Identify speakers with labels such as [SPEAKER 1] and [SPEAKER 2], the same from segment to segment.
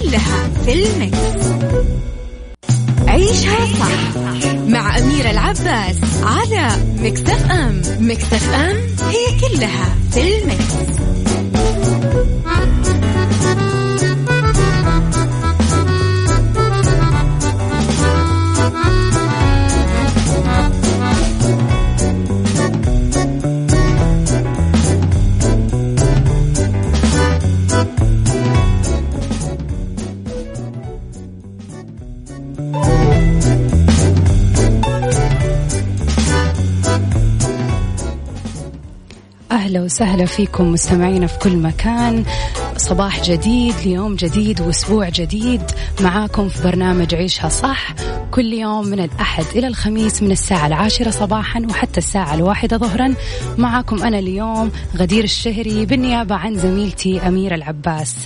[SPEAKER 1] كلها في المكس.
[SPEAKER 2] وسهلا فيكم مستمعينا في كل مكان. صباح جديد ليوم جديد وأسبوع جديد. معاكم في برنامج عيشها صح. كل يوم من الأحد إلى الخميس من الساعة العاشرة صباحا وحتى الساعة الواحدة ظهرا. معاكم أنا اليوم غدير الشهري بالنيابة عن زميلتي أميرة العباس.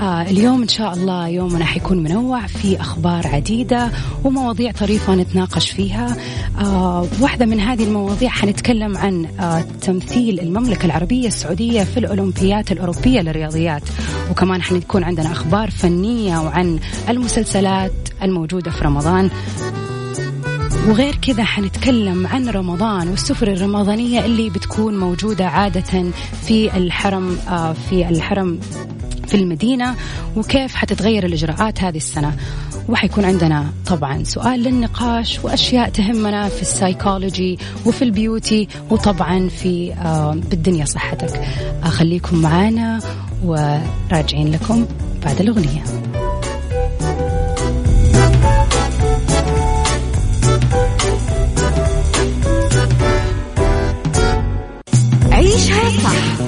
[SPEAKER 2] آه اليوم إن شاء الله يومنا حيكون منوع في أخبار عديدة ومواضيع طريفة نتناقش فيها. آه واحدة من هذه المواضيع حنتكلم عن آه تمثيل المملكة العربية السعودية في الأولمبيات الأوروبية للرياضيات. وكمان حنكون عندنا أخبار فنية وعن المسلسلات الموجودة في رمضان. وغير كذا حنتكلم عن رمضان والسفر الرمضانية اللي بتكون موجودة عادة في الحرم آه، في الحرم في المدينة وكيف حتتغير الإجراءات هذه السنة. وحيكون عندنا طبعا سؤال للنقاش وأشياء تهمنا في السايكولوجي وفي ال beauty وطبعا في بالدنيا صحتك. خليكم معنا وراجعين لكم بعد الأغنية.
[SPEAKER 1] عيشها صح.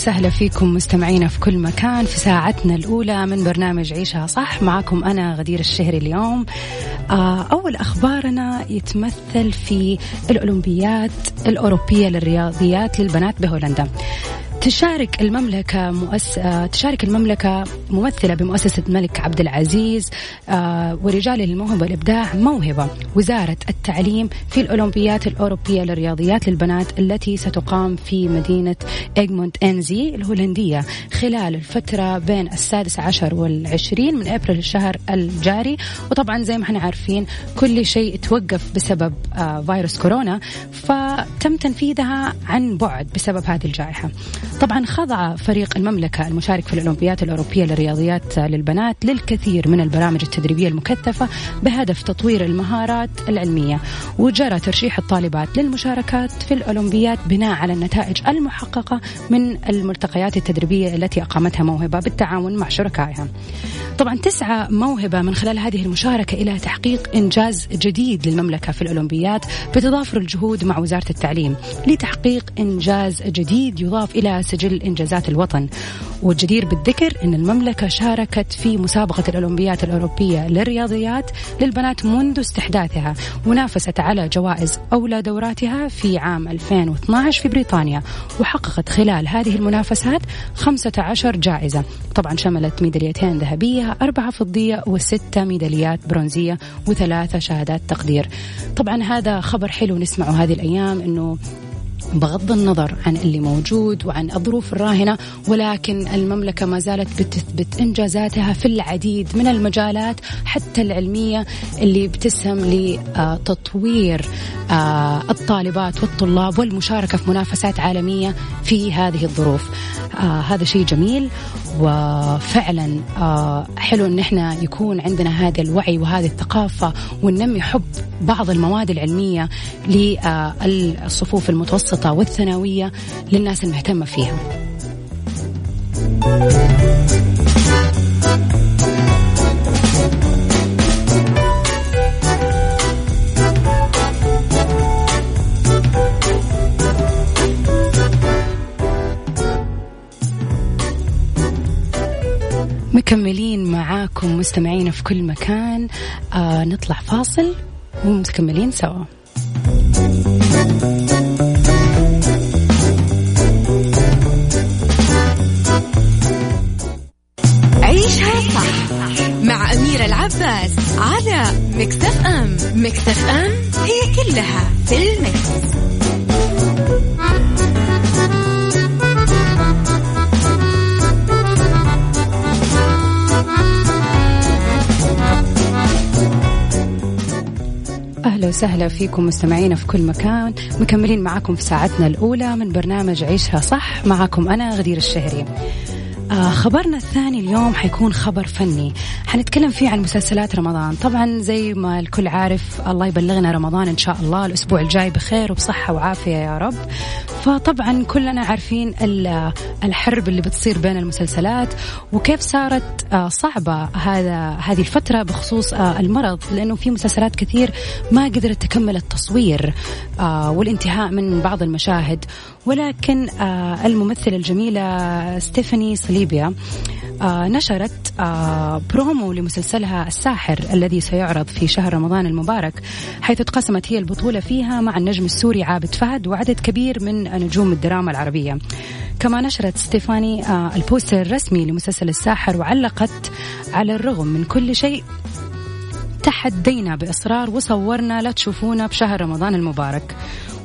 [SPEAKER 2] وسهلا فيكم مستمعينا في كل مكان في ساعتنا الأولى من برنامج عيشها صح. معكم أنا غدير الشهري اليوم. آه، أول أخبارنا يتمثل في الأولمبيات الأوروبية للرياضيات للبنات بهولندا. تشارك المملكة مؤس... آه، تشارك المملكة ممثلة بمؤسسة الملك عبد العزيز آه، ورجال للموهبة والإبداع موهبة. وزارة التعليم في الأولمبيات الأوروبية للرياضيات للبنات التي ستقام في مدينة إيغمونت إنزي الهولندية خلال الفترة بين السادس عشر والعشرين من أبريل الشهر الجاري. وطبعا زي ما إحنا عارفين كل شيء توقف بسبب آه، فيروس كورونا فتم تنفيذها عن بعد بسبب هذه الجائحة. طبعا خضع فريق المملكة المشارك في الأولمبيات الأوروبية للرياضيات للبنات للكثير من البرامج التدريبية المكثفة بهدف تطوير المهارات العلمية. وجرى ترشيح الطالبات للمشاركات في الأولمبيات بناء على النتائج المحققة من الملتقيات التدريبية التي أقامتها موهبة بالتعاون مع شركائها. طبعا تسعى موهبة من خلال هذه المشاركة إلى تحقيق إنجاز جديد للمملكة في الأولمبيات بتضافر الجهود مع وزارة التعليم لتحقيق إنجاز جديد يضاف إلى سجل إنجازات الوطن. والجدير بالذكر أن المملكة شاركت في مسابقة الأولمبيات الأوروبية للرياضيات للبنات منذ استحداثها ونافست على جوائز أولى دوراتها في عام 2012 في بريطانيا وحققت خلال هذه المنافسات 15 جائزة. طبعا شملت ميداليتين ذهبية أربعة فضية وستة ميداليات برونزية وثلاثة شهادات تقدير. طبعا هذا خبر حلو نسمعه هذه الأيام أنه بغض النظر عن اللي موجود وعن الظروف الراهنة ولكن المملكة ما زالت بتثبت إنجازاتها في العديد من المجالات حتى العلمية اللي بتسهم لتطوير آه، الطالبات والطلاب والمشاركة في منافسات عالمية في هذه الظروف. آه هذا شيء جميل وفعلا آه حلو إن إحنا يكون عندنا هذا الوعي وهذه الثقافة وننمي حب بعض المواد العلمية للصفوف المتوسطة والثانوية للناس المهتمة فيها. مكملين معاكم مستمعين في كل مكان آه نطلع فاصل ومكملين سوا
[SPEAKER 1] العباس على مكتف أم مكتف أم هي كلها في المكس.
[SPEAKER 2] أهلا وسهلا فيكم مستمعينا في كل مكان. مكملين معاكم في ساعتنا الأولى من برنامج عيشها صح. معاكم أنا غدير الشهري. آه خبرنا الثاني اليوم حيكون خبر فني. حنتكلم فيه عن مسلسلات رمضان. طبعا زي ما الكل عارف الله يبلغنا رمضان إن شاء الله. الأسبوع الجاي بخير وبصحة وعافية يا رب. فطبعا كلنا عارفين الحرب اللي بتصير بين المسلسلات وكيف صارت آه، صعبة هذا هذه الفترة بخصوص آه، المرض لأنه في مسلسلات كثير ما قدرت تكمل التصوير آه، والانتهاء من بعض المشاهد. ولكن الممثلة الجميلة ستيفاني صليبيا نشرت برومو لمسلسلها الساحر الذي سيعرض في شهر رمضان المبارك حيث تقاسمت هي البطولة فيها مع النجم السوري عابد فهد وعدد كبير من نجوم الدراما العربية. كما نشرت ستيفاني آه ال poster الرسمي لمسلسل الساحر وعلقت على الرغم من كل شيء تحدينا بإصرار وصورنا لا تشوفونا بشهر رمضان المبارك.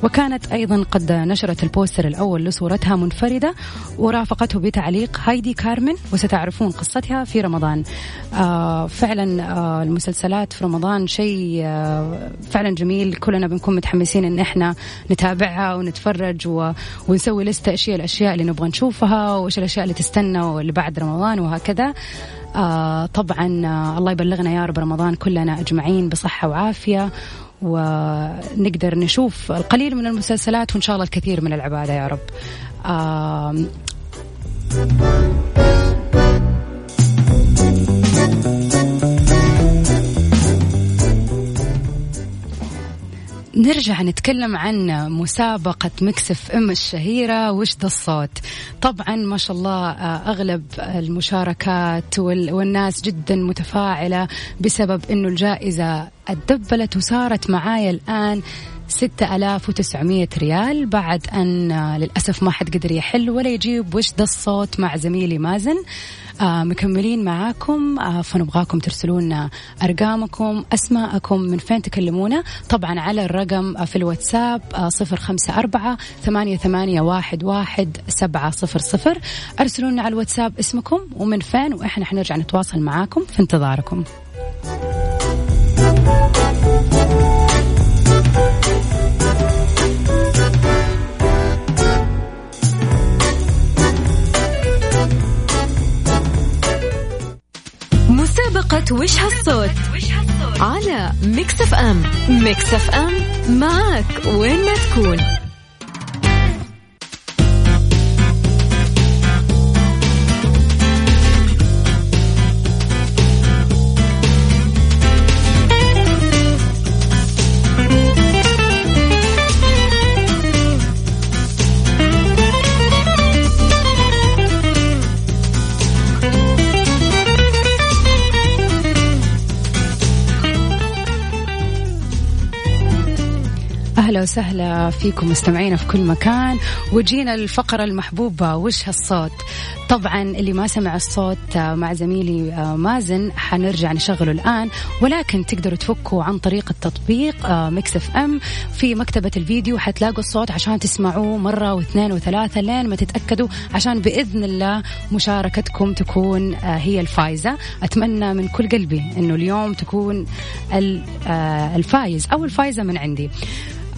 [SPEAKER 2] وكانت أيضا قد نشرت البوستر الأول لصورتها منفردة ورافقته بتعليق هايدي كارمن وستعرفون قصتها في رمضان آه فعلا آه المسلسلات في رمضان شيء آه فعلا جميل كلنا بنكون متحمسين إن إحنا نتابعها ونتفرج. ونسوي لستة أشياء الأشياء اللي نبغى نشوفها وإيش الأشياء اللي تستنى واللي بعد رمضان وهكذا آه طبعا آه الله يبلغنا يا رب رمضان كلنا أجمعين بصحة وعافية ونقدر نشوف القليل من المسلسلات وإن شاء الله الكثير من العبادة يا رب. نرجع نتكلم عن مسابقة Mix FM الشهيرة. وش ذا الصوت؟ طبعا ما شاء الله آه، أغلب المشاركات والناس جدا متفاعلة بسبب إنه الجائزة اتدبلت وصارت معايا ألاف وتسعمية ريال. بعد أن آه، للأسف ما حد قدر يحل ولا يجيب. وش ذا الصوت مع زميلي مازن؟ مكملين معاكم. آه فنبغاكم ترسلون أرقامكم أسماءكم من فين تكلمونا. طبعا على الرقم آه في الواتساب آه صفر خمسة أربعة ثمانية, ثمانية واحد, واحد سبعة صفر صفر. أرسلونا على الواتساب اسمكم ومن فين وإحنا حنرجع نتواصل معاكم في انتظاركم.
[SPEAKER 1] مسابقة وش هالصوت؟ على Mix FM. Mix FM معك وين ما تكون.
[SPEAKER 2] أهلا وسهلا فيكم مستمعينا في كل مكان. وجينا الفقرة المحبوبة وش هالصوت؟ طبعا اللي ما سمع الصوت مع زميلي آه، مازن حنرجع نشغله الآن. ولكن تقدروا تشاركوا عن طريق التطبيق Mix FM. في مكتبة الفيديو حتلاقوا الصوت عشان تسمعوه مرة واثنين وثلاثة لين ما تتأكدوا عشان بإذن الله مشاركتكم تكون آه، هي الفايزة. أتمنى من كل قلبي أنه اليوم تكون آه، الفايز أو الفايزة من عندي.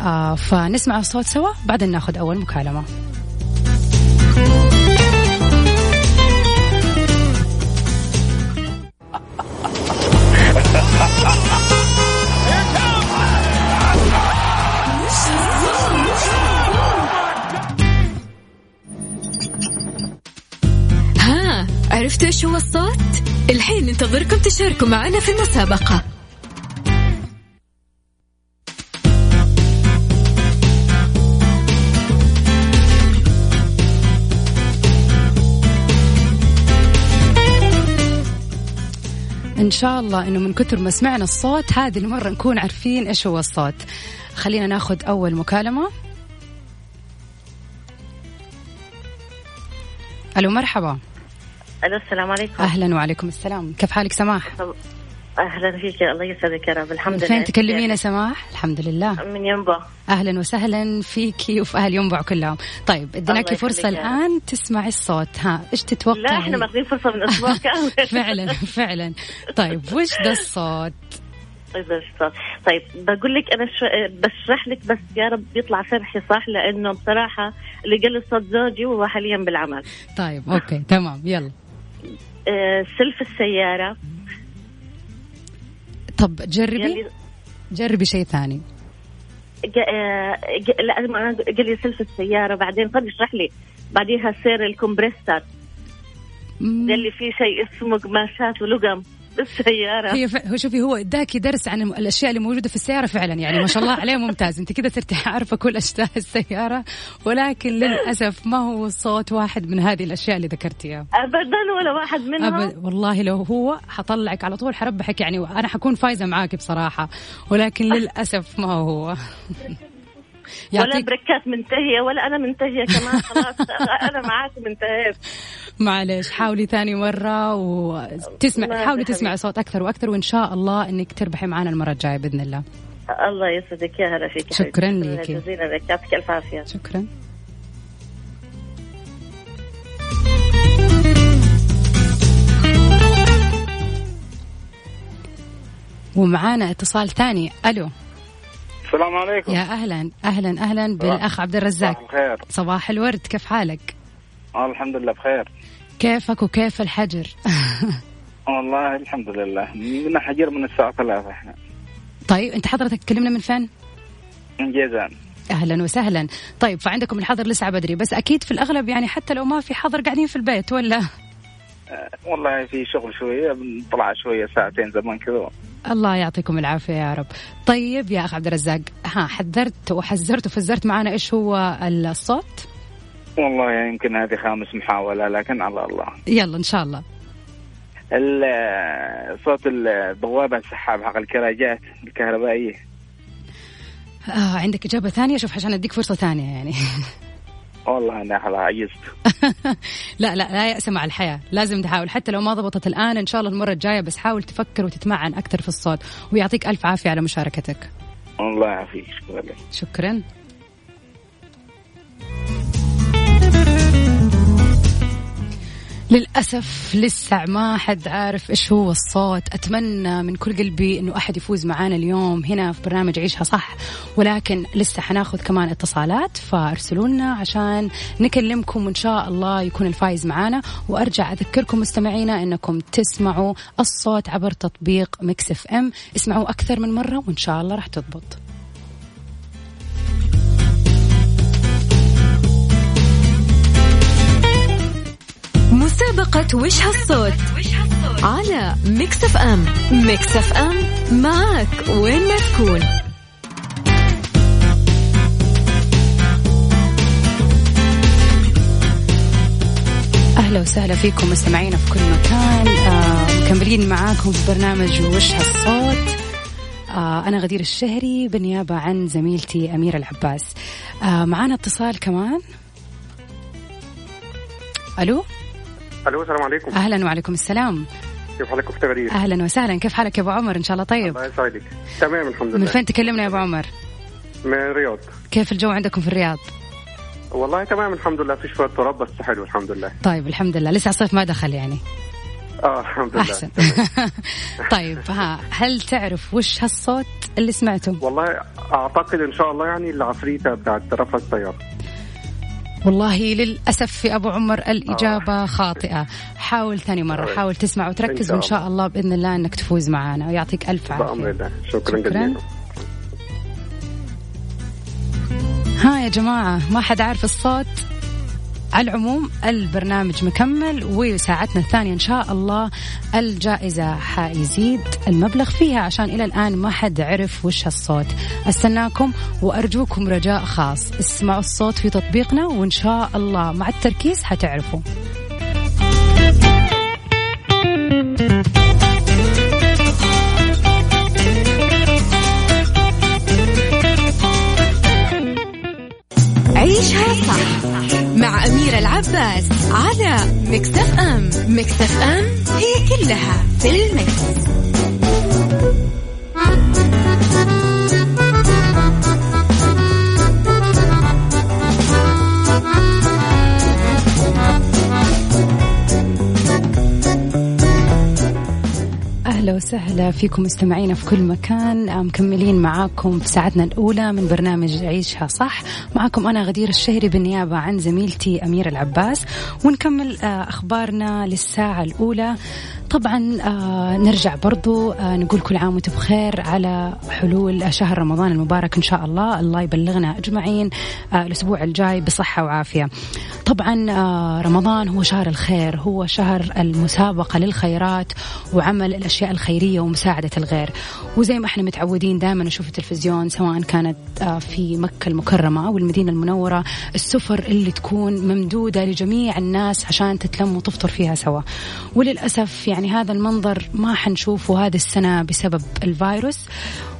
[SPEAKER 2] آه فنسمع الصوت سوا. بعدين ناخذ أول مكالمة.
[SPEAKER 1] ها عرفتوا إيش هو الصوت؟ الحين ننتظركم تشاركوا معنا في المسابقة.
[SPEAKER 2] إن شاء الله إنه من كثر ما سمعنا الصوت هذه المرة نكون عارفين إيش هو الصوت. خلينا ناخذ أول مكالمة. ألو مرحبا.
[SPEAKER 3] ألو السلام عليكم.
[SPEAKER 2] أهلا وعليكم السلام. كيف حالك سماح؟
[SPEAKER 3] أهلا فيك الله يسعدك يا رب. الحمد لله
[SPEAKER 2] فين تكلمينا سماح؟ الحمد لله.
[SPEAKER 3] من ينبع.
[SPEAKER 2] أهلا وسهلا فيكي وفي أهل ينبع كلهم. طيب اديناكي فرصه الآن تسمعي الصوت. ها إيش تتوقعي؟
[SPEAKER 3] لا إحنا ماخذين فرصة من أسبوع كامل.
[SPEAKER 2] فعلا فعلا. طيب وش ذا الصوت؟
[SPEAKER 3] طيب بقول لك أنا شو بشرح لك بس يا رب يطلع شرحي صح لأنه بصراحة اللي قال صوت زوجي وهو حاليا بالعمل.
[SPEAKER 2] طيب okay تمام يلا.
[SPEAKER 3] آه، سلف السيارة.
[SPEAKER 2] طب جربي. جربي شيء ثاني.
[SPEAKER 3] آه، لا ما قال لي سلف السيارة بعدين. خلي يشرح لي. بعديها سير ال compressor قال لي في شيء اسمه قماشات ولقم. بالسيارة
[SPEAKER 2] هي ف... هو شوفي هو اداكي درس عن الأشياء اللي موجودة في السيارة فعلا يعني ما شاء الله عليه ممتاز. أنت كذا صرتي عارفة كل أشياء السيارة ولكن للأسف ما هو صوت واحد من هذه الأشياء اللي ذكرتيها.
[SPEAKER 3] ابدا ولا واحد منهم؟
[SPEAKER 2] أبد والله لو هو حطلعك على طول حربحك يعني وأنا حكون فايزة معاك بصراحة ولكن للأسف ما هو.
[SPEAKER 3] يعطيك... ولا بركات منتهية ولا أنا منتهية كمان خلاص أنا معاك منتهيت
[SPEAKER 2] معلش حاولي ثاني مرة وتسمع حاولي تسمعي صوت أكثر وأكثر وإن شاء الله إنك تربحي معنا المرة الجاية بإذن الله.
[SPEAKER 3] الله يسعدك يا هلا فيك
[SPEAKER 2] شكرا لك
[SPEAKER 3] جزيلا لك يعطيك ألف عافية.
[SPEAKER 2] شكرا. ومعانا اتصال ثاني. ألو.
[SPEAKER 4] السلام عليكم.
[SPEAKER 2] يا أهلا أهلا أهلا بالأخ عبد الرزاق.
[SPEAKER 4] صباح الخير.
[SPEAKER 2] صباح الورد كيف حالك؟
[SPEAKER 4] آه الحمد لله بخير.
[SPEAKER 2] كيفك وكيف الحجر؟
[SPEAKER 4] والله الحمد لله. من حجر من الساعة ثلاثة إحنا.
[SPEAKER 2] طيب أنت حضرتك تكلمنا من فين؟
[SPEAKER 4] من جيزان.
[SPEAKER 2] أهلا وسهلا. طيب فعندكم الحظر لسه بدري بس أكيد في الأغلب يعني حتى لو ما في حظر قاعدين في البيت ولا؟
[SPEAKER 4] والله في شغل شوية بنطلع شوية ساعتين زمان كذا.
[SPEAKER 2] الله يعطيكم العافية يا رب. طيب يا اخ عبد الرزاق ها حذرت وحذرت وفزرت معنا إيش هو الصوت؟
[SPEAKER 4] والله يمكن هذه خامس محاولة لكن على الله.
[SPEAKER 2] يلا إن شاء الله.
[SPEAKER 4] صوت البوابه السحاب حق الكراجات الكهربائية.
[SPEAKER 2] آه عندك إجابة ثانية؟ شوف عشان أديك فرصة ثانية يعني.
[SPEAKER 4] والله أنا خلاص عجزت
[SPEAKER 2] لا لا لا يأس مع الحياة. لازم تحاول. حتى لو ما ضبطت الآن إن شاء الله المرة الجاية بس حاول تفكر وتتمعن أكثر في الصوت. ويعطيك ألف عافية على مشاركتك.
[SPEAKER 4] الله يعافيك. شكرا.
[SPEAKER 2] للأسف لسه ما حد عارف إيش هو الصوت. أتمنى من كل قلبي إنه أحد يفوز معانا اليوم هنا في برنامج عيشها صح ولكن لسه حناخذ كمان اتصالات فارسلوا لنا عشان نكلمكم وإن شاء الله يكون الفايز معانا. وأرجع أذكركم مستمعينا إنكم تسمعوا الصوت عبر تطبيق Mix FM. اسمعوا أكثر من مرة وإن شاء الله راح تضبط.
[SPEAKER 1] مسابقة وش هالصوت؟ على Mix FM. Mix FM معك وين ما تكون.
[SPEAKER 2] أهلا وسهلا فيكم مستمعينا في كل مكان. آه مكملين معاكم في برنامج وش هالصوت. آه أنا غدير الشهري بالنيابة عن زميلتي أميرة العباس. آه معانا اتصال كمان. ألو؟
[SPEAKER 5] ألو السلام عليكم.
[SPEAKER 2] أهلا وعليكم السلام.
[SPEAKER 5] كيف حالك اخت غدير؟
[SPEAKER 2] أهلا وسهلا. كيف حالك يا أبو عمر؟ إن شاء الله طيب.
[SPEAKER 5] الله يسعدك. تمام الحمد
[SPEAKER 2] من
[SPEAKER 5] لله.
[SPEAKER 2] فين تكلمنا يا أبو عمر؟
[SPEAKER 5] من الرياض.
[SPEAKER 2] كيف الجو عندكم في الرياض؟
[SPEAKER 5] والله تمام الحمد لله. في شوية تراب بس حلو الحمد لله.
[SPEAKER 2] طيب الحمد لله. لسه الصيف ما دخل يعني.
[SPEAKER 5] آه الحمد لله.
[SPEAKER 2] أحسن. طيب ها هل تعرف وش هالصوت اللي سمعته؟
[SPEAKER 5] والله أعتقد إن شاء الله يعني العفريتة بتاعت رفع السيارة.
[SPEAKER 2] والله للأسف في أبو عمر الإجابة خاطئة. حاول ثاني مرة
[SPEAKER 5] طيب.
[SPEAKER 2] حاول تسمع وتركز وإن شاء الله. بإذن الله أنك تفوز معنا ويعطيك ألف عافية.
[SPEAKER 5] الله. شكرا,
[SPEAKER 2] شكراً.
[SPEAKER 5] جزيلا.
[SPEAKER 2] ها يا جماعة ما حد عارف الصوت؟ على العموم البرنامج مكمل وساعتنا الثانية إن شاء الله الجائزة حيزيد المبلغ فيها عشان إلى الآن ما حد عرف وش هالصوت. أستناكم وأرجوكم رجاء خاص. اسمعوا الصوت في تطبيقنا وإن شاء الله مع التركيز حتعرفوا.
[SPEAKER 1] على مكتف أم مكتف أم هي
[SPEAKER 2] وسهلا فيكم مستمعينا في كل مكان. آه، مكملين معاكم في ساعتنا الأولى من برنامج عيشها صح. معاكم أنا غدير الشهري بالنيابة عن زميلتي أميرة العباس. ونكمل آه، أخبارنا للساعة الأولى. طبعا آه نرجع برضو آه نقول كل عام وأنتم بخير على حلول شهر رمضان المبارك إن شاء الله. الله يبلغنا أجمعين آه الأسبوع الجاي بصحة وعافية. طبعا آه رمضان هو شهر الخير هو شهر المسابقة للخيرات وعمل الأشياء الخيرية ومساعدة الغير. وزي ما إحنا متعودين دائما نشوف التلفزيون سواء كانت آه في مكة المكرمة أو المدينة المنورة السفر اللي تكون ممدودة لجميع الناس عشان تتلم وتفطر فيها سوا. وللأسف يعني هذا المنظر ما حنشوفه هذه السنة بسبب الفيروس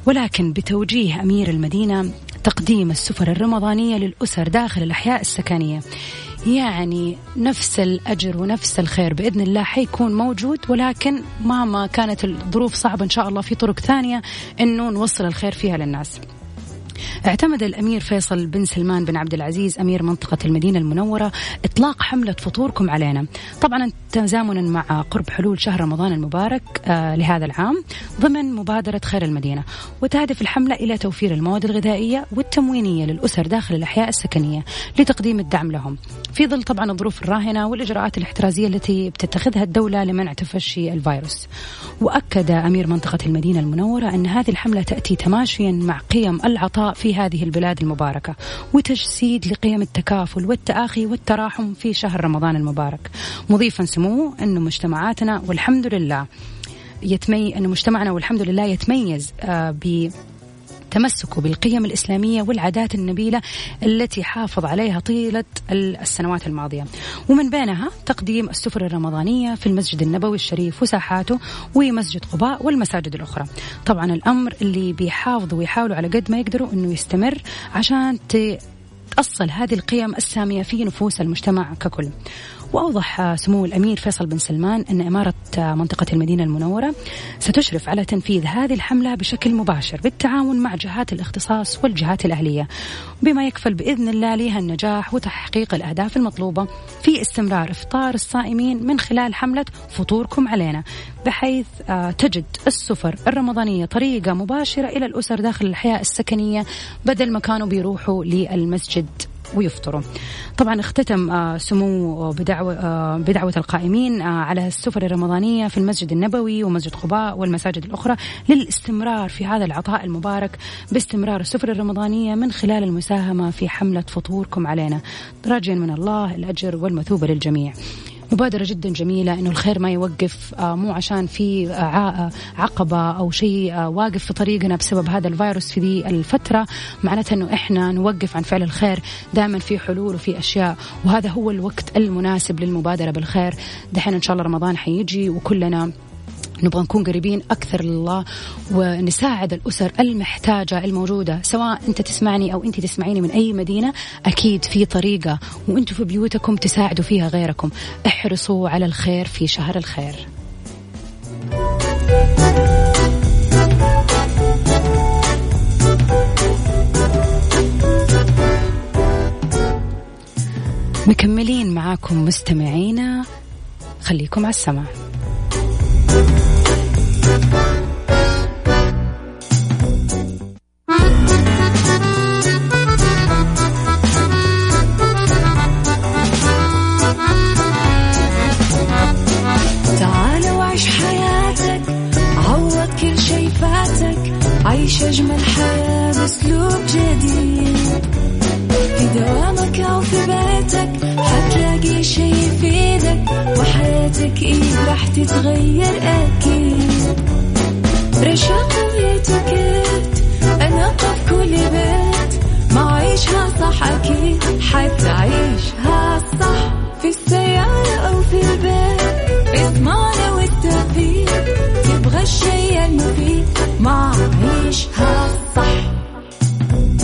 [SPEAKER 2] ولكن بتوجيه أمير المدينة تقديم السفر الرمضانية للأسر داخل الأحياء السكنية. يعني نفس الأجر ونفس الخير بإذن الله حيكون موجود ولكن مهما كانت الظروف صعبة إن شاء الله في طرق ثانية أنه نوصل الخير فيها للناس. اعتمد الأمير فيصل بن سلمان بن عبد العزيز أمير منطقة المدينة المنورة إطلاق حملة فطوركم علينا. طبعا تزامنا مع قرب حلول شهر رمضان المبارك آه لهذا العام ضمن مبادرة خير المدينة وتهدف الحملة إلى توفير المواد الغذائية والتموينية للأسر داخل الأحياء السكنية لتقديم الدعم لهم. في ظل طبعا الظروف الراهنة والإجراءات الاحترازية التي بتتخذها الدولة لمنع تفشي الفيروس. وأكد أمير منطقة المدينة المنورة أن هذه الحملة تأتي تماشيا مع قيم العطاء في هذه البلاد المباركة وتجسيد لقيم التكافل والتآخي والتراحم في شهر رمضان المبارك. مضيفا سموه أن مجتمعاتنا والحمد لله يتمي أن مجتمعنا والحمد لله يتميز آه ب تمسكه بالقيم الإسلامية والعادات النبيلة التي حافظ عليها طيلة السنوات الماضية. ومن بينها تقديم السفر الرمضانية في المسجد النبوي الشريف وساحاته ومسجد قباء والمساجد الأخرى. طبعا الأمر اللي بيحافظوا ويحاولوا على قد ما يقدروا أنه يستمر عشان تأصل هذه القيم السامية في نفوس المجتمع ككل. وأوضح سمو الأمير فيصل بن سلمان أن إمارة منطقة المدينة المنورة ستشرف على تنفيذ هذه الحملة بشكل مباشر بالتعاون مع جهات الاختصاص والجهات الأهلية. بما يكفل بإذن الله لها النجاح وتحقيق الأهداف المطلوبة في استمرار إفطار الصائمين من خلال حملة فطوركم علينا بحيث تجد السفر الرمضانية طريقة مباشرة إلى الأسر داخل الحياة السكنية بدل ما كانوا بيروحوا للمسجد. ويفطروا. طبعا اختتم سمو بدعوة, بدعوة القائمين على السفر الرمضانية في المسجد النبوي ومسجد قباء والمساجد الأخرى للاستمرار في هذا العطاء المبارك باستمرار السفر الرمضانية من خلال المساهمة في حملة فطوركم علينا. راجيا من الله الأجر والمثوبة للجميع. مبادرة جدا جميلة إنه الخير ما يوقف مو عشان في عقبة أو شيء واقف في طريقنا بسبب هذا الفيروس في ذي الفترة. معناتها إنه إحنا نوقف عن فعل الخير دائما في حلول وفي أشياء وهذا هو الوقت المناسب للمبادرة بالخير. دحين إن شاء الله رمضان حيجي وكلنا نبغى نكون قريبين أكثر لله ونساعد الأسر المحتاجة الموجودة. سواء أنت تسمعني أو أنت تسمعيني من أي مدينة أكيد في طريقة وأنتم في بيوتكم تساعدوا فيها غيركم. احرصوا على الخير في شهر الخير. مكملين معاكم مستمعينا. خليكم على السماع.
[SPEAKER 6] إيه راح تتغير أكيد. رشاق ويتوكيت أنا قف كل بيت. ما عيشها صح أكيد حتعيشها صح. في السيارة أو في البيت اسمعنا والتوفيق. تبغى الشي المفيد ما عيشها صح.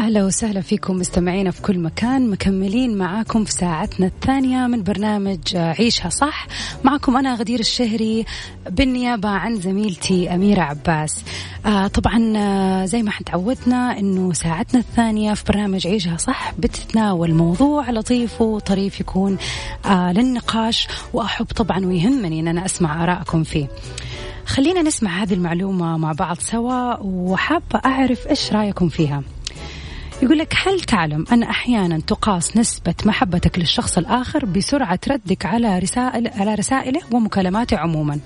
[SPEAKER 2] أهلا وسهلا فيكم مستمعينا في كل مكان. مكملين معاكم في ساعتنا الثانية من برنامج عيشها صح. معكم أنا غدير الشهري بالنيابة عن زميلتي أميرة عباس. آه طبعا آه زي ما تعودنا أنه ساعتنا الثانية في برنامج عيشها صح بتتناول موضوع لطيف وطريف يكون آه للنقاش. وأحب طبعا ويهمني أن أنا أسمع آرائكم فيه. خلينا نسمع هذه المعلومة مع بعض سوا وحابة أعرف إيش رأيكم فيها. يقول لك هل تعلم أن أحيانا تقاس نسبة محبتك للشخص الآخر بسرعة ردك على رسائل على رسائله ومكالماته عموما؟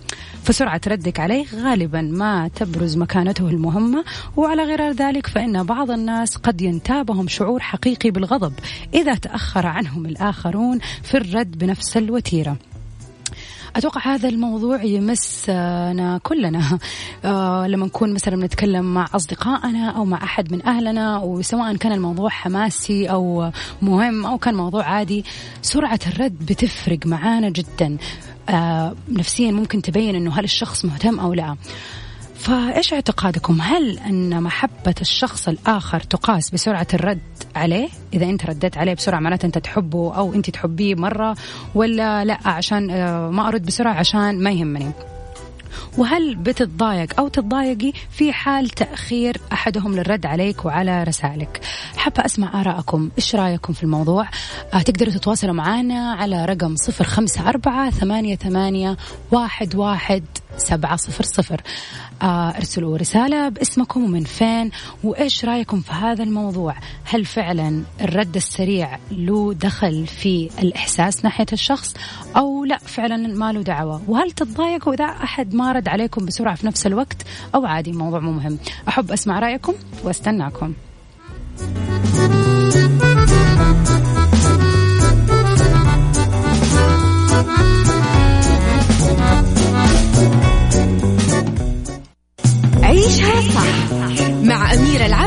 [SPEAKER 2] فسرعة ردك عليه غالبا ما تبرز مكانته المهمة وعلى غير ذلك فإن بعض الناس قد ينتابهم شعور حقيقي بالغضب إذا تأخر عنهم الآخرون في الرد بنفس الوتيرة. أتوقع هذا الموضوع يمسنا كلنا. آه لما نكون مثلا بنتكلم مع أصدقائنا أو مع أحد من أهلنا وسواء كان الموضوع حماسي أو مهم أو كان موضوع عادي سرعة الرد بتفرق معانا جدا. آه نفسيا ممكن تبين أنه هل الشخص مهتم أو لا. فايش اعتقادكم؟ هل ان محبة الشخص الآخر تقاس بسرعة الرد عليه؟ إذا أنت رديت عليه بسرعة معناته أنت تحبه أو أنت تحبيه مرة ولا لا عشان ما أرد بسرعة عشان ما يهمني. وهل بتتضايق أو تتضايقي في حال تأخير أحدهم للرد عليك وعلى رسائلك حابة أسمع آراءكم. إيش رأيكم في الموضوع؟ آه تقدروا تتواصلوا معنا على رقم صفر خمسة أربعة ثمانية, ثمانية واحد, واحد سبعة صفر صفر. آه ارسلوا رسالة باسمكم ومن فين وإيش رأيكم في هذا الموضوع؟ هل فعلا الرد السريع له دخل في الإحساس ناحية الشخص أو لا فعلا ما له دعوة؟ وهل تتضايقوا إذا أحد ما رد عليكم بسرعة في نفس الوقت؟ أو عادي موضوع مو مهم. أحب أسمع رأيكم
[SPEAKER 1] وأستناكم.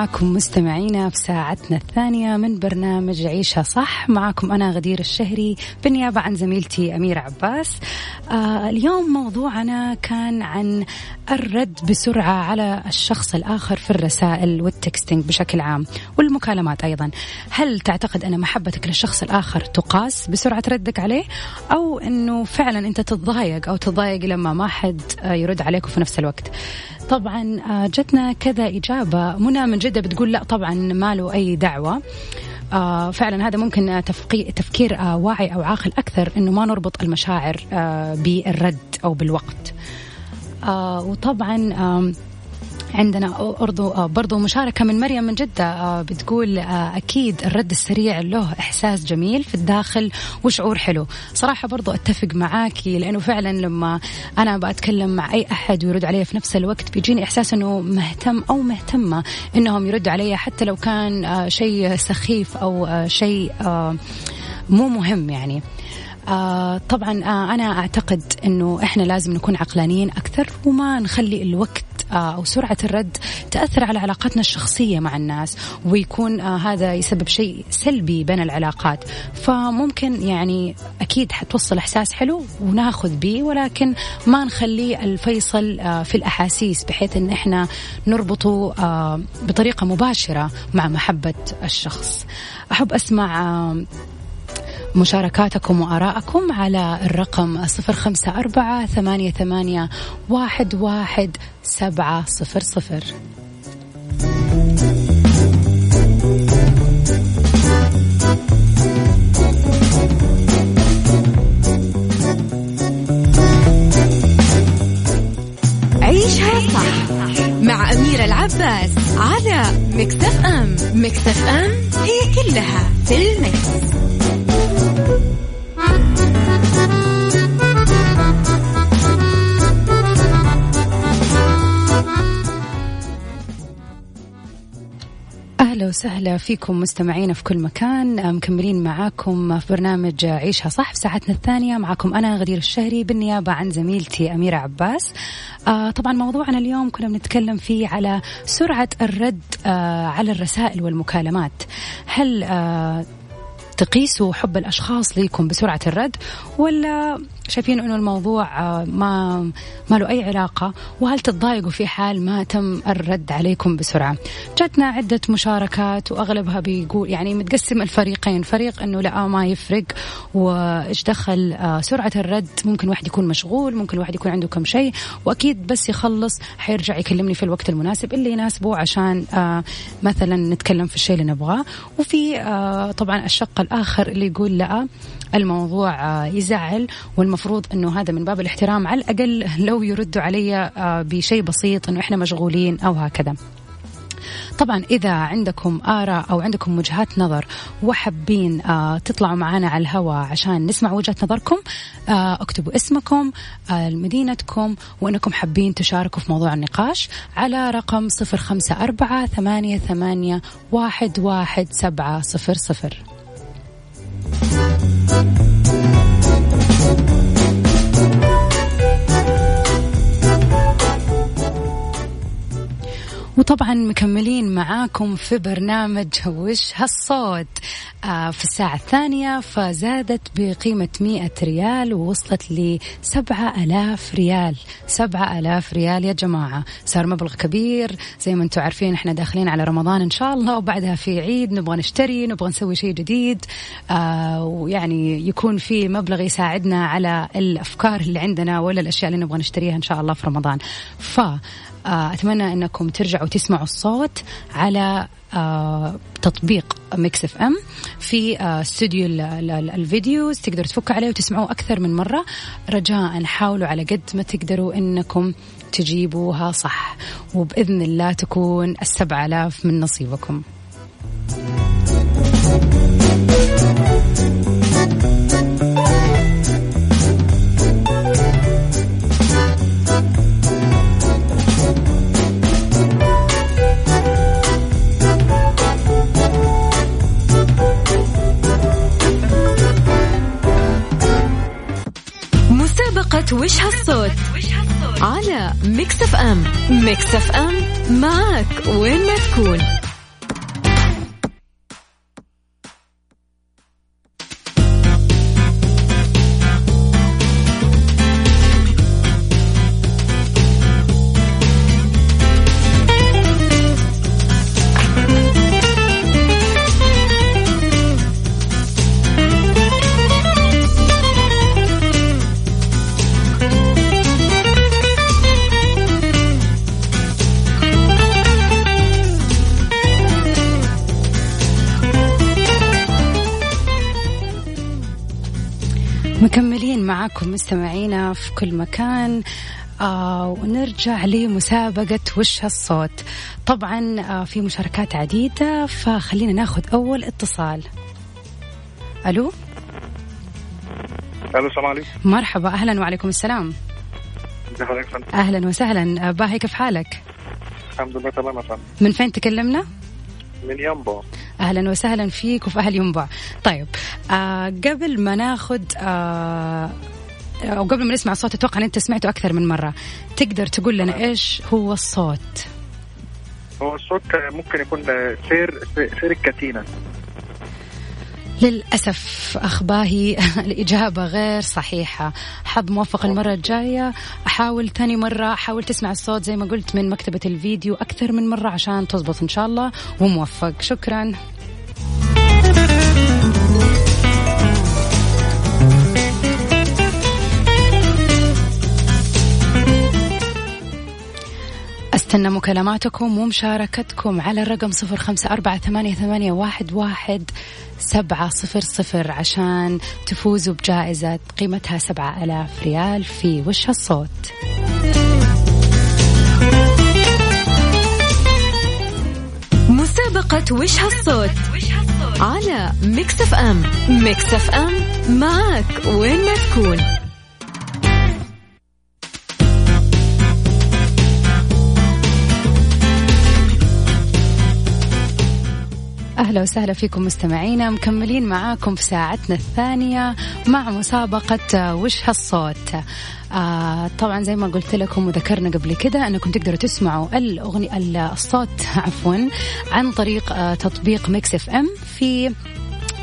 [SPEAKER 2] معاكم مستمعينا في ساعتنا الثانية من برنامج عيشها صح. معاكم أنا غدير الشهري بالنيابة عن زميلتي أميرة عباس. آه اليوم موضوعنا كان عن الرد بسرعة على الشخص الآخر في الرسائل والتكستنج بشكل عام والمكالمات أيضا. هل تعتقد أن محبتك للشخص الآخر تقاس بسرعة ردك عليه؟ أو أنه فعلا أنت تتضايق أو تتضايق لما ما حد يرد عليك في نفس الوقت؟ طبعا جتنا كذا إجابة. منى من جدة بتقول لا طبعا ما له أي دعوة. آه فعلا هذا ممكن تفكير آه واعي أو عاقل أكثر إنه ما نربط المشاعر آه بالرد أو بالوقت. آه وطبعا آه عندنا برضو آه، برضو مشاركة من مريم من جدة آه، بتقول آه، أكيد الرد السريع له إحساس جميل في الداخل وشعور حلو. صراحة برضو أتفق معاكي لأنه فعلا لما أنا بتكلم مع أي أحد ويرد علي في نفس الوقت بيجيني إحساس أنه مهتم أو مهتمة أنهم يردوا علي حتى لو كان شيء سخيف أو شيء مو مهم يعني. آه طبعا آه أنا أعتقد أنه إحنا لازم نكون عقلانيين أكثر وما نخلي الوقت أو سرعة الرد تأثر على علاقاتنا الشخصية مع الناس ويكون آه، هذا يسبب شيء سلبي بين العلاقات. فممكن يعني أكيد حتوصل إحساس حلو وناخذ به ولكن ما نخليه الفيصل آه، في الأحاسيس بحيث أن إحنا نربطه بطريقة مباشرة مع محبة الشخص. أحب أسمع مشاركاتكم وآراءكم على الرقم صفر خمسة أربعة ثمانية, ثمانية واحد, واحد سبعة صفر صفر
[SPEAKER 1] عيشها صح مع أميرة العباس على مكتف أم مكتف أم هي كلها في المكس.
[SPEAKER 2] أهلا وسهلا فيكم مستمعين في كل مكان. مكملين معاكم في برنامج عيشها صح في ساعتنا الثانية. معاكم أنا غدير الشهري بالنيابة عن زميلتي أميرة عباس. آه طبعا موضوعنا اليوم كنا بنتكلم فيه على سرعة الرد آه على الرسائل والمكالمات. هل آه تقيسوا حب الأشخاص ليكم بسرعة الرد ولا شايفين إنه الموضوع آه، ما ما له أي علاقة. وهل تتضايقوا في حال ما تم الرد عليكم بسرعة؟ جاتنا عدة مشاركات وأغلبها بيقول يعني متقسم الفريقين. فريق إنه لا ما يفرق وإيش دخل آه، سرعة الرد. ممكن واحد يكون مشغول ممكن واحد يكون عنده كم شيء. وأكيد بس يخلص حيرجع يكلمني في الوقت المناسب اللي يناسبه عشان آه، مثلا نتكلم في الشيء اللي نبغاه. وفي طبعا الشق الآخر اللي يقول لا الموضوع يزعل والمفروض المفروض إنه هذا من باب الاحترام على الأقل لو يردوا علي آه، بشيء بسيط إنه إحنا مشغولين أو هكذا. طبعا إذا عندكم آراء أو عندكم وجهات نظر وحابين آه تطلعوا معنا على الهواء عشان نسمع وجهة نظركم آه اكتبوا اسمكم آه مدينتكم وأنكم حابين تشاركوا في موضوع النقاش على رقم صفر خمسة أربعة ثمانية, ثمانية واحد, واحد سبعة صفر صفر. وطبعا مكملين معاكم في برنامج وش هالصوت. آه في الساعة الثانية فزادت بقيمة مئة ريال ووصلت لسبعة ألاف ريال. سبعة ألاف ريال يا جماعة. صار مبلغ كبير. زي ما أنتم عارفين إحنا داخلين على رمضان إن شاء الله وبعدها في عيد نبغى نشتري نبغى نسوي شيء جديد. آه ويعني يكون في مبلغ يساعدنا على الأفكار اللي عندنا ولا الأشياء اللي نبغى نشتريها إن شاء الله في رمضان. ف آه، أتمنى أنكم ترجعوا تسمعوا الصوت على آه، تطبيق Mix FM في آه، استوديو ال videos تقدروا تفكوا عليه وتسمعوه أكثر من مرة. رجاء حاولوا على قد ما تقدروا أنكم تجيبوها صح. وبإذن الله تكون السبع آلاف من نصيبكم.
[SPEAKER 1] وش هالصوت؟ على ميكس اف ام. ميكس اف ام معك وين ما تكون.
[SPEAKER 2] معاكم مستمعينا في كل مكان. آه ونرجع لمسابقة وش هالصوت طبعا آه في مشاركات عديدة فخلينا ناخذ أول اتصال. ألو؟
[SPEAKER 5] ألو السلام عليكم.
[SPEAKER 2] مرحبا أهلا وعليكم السلام؟ أهلا وسهلا. آه، باهي كيف حالك؟
[SPEAKER 5] الحمد لله تمام
[SPEAKER 2] من فين تكلمنا؟
[SPEAKER 5] من ينبع.
[SPEAKER 2] أهلا وسهلا فيك وفي أهل ينبع. طيب آه قبل ما ناخذ آه أو قبل ما نسمع الصوت أتوقع إن أنت سمعته أكثر من مرة. تقدر تقول لنا إيش هو الصوت؟
[SPEAKER 5] هو الصوت ممكن يكون سير سير الكتينة.
[SPEAKER 2] للأسف أخ باهي الإجابة غير صحيحة. حظ موفق المرة الجاية. أحاول ثاني مرة حاول تسمع الصوت زي ما قلت من مكتبة الفيديو أكثر من مرة عشان تزبط إن شاء الله. وموفق. شكرا. استنى مكالماتكم ومشاركتكم على الرقم صفر خمسة أربعة ثمانية, واحد سبعة صفر صفر عشان تفوزوا بجائزة قيمتها سبعة ألاف ريال في وش الصوت.
[SPEAKER 1] مسابقة وش هالصوت؟ على Mix FM. Mix FM معك وين ما تكون.
[SPEAKER 2] أهلا وسهلا فيكم مستمعينا مكملين معاكم في ساعتنا الثانية مع مسابقة وش هالصوت؟ آه طبعا زي ما قلت لكم وذكرنا قبل كده أنكم تقدروا تسمعوا الأغنية الصوت عفوا عن طريق آه تطبيق Mix FM في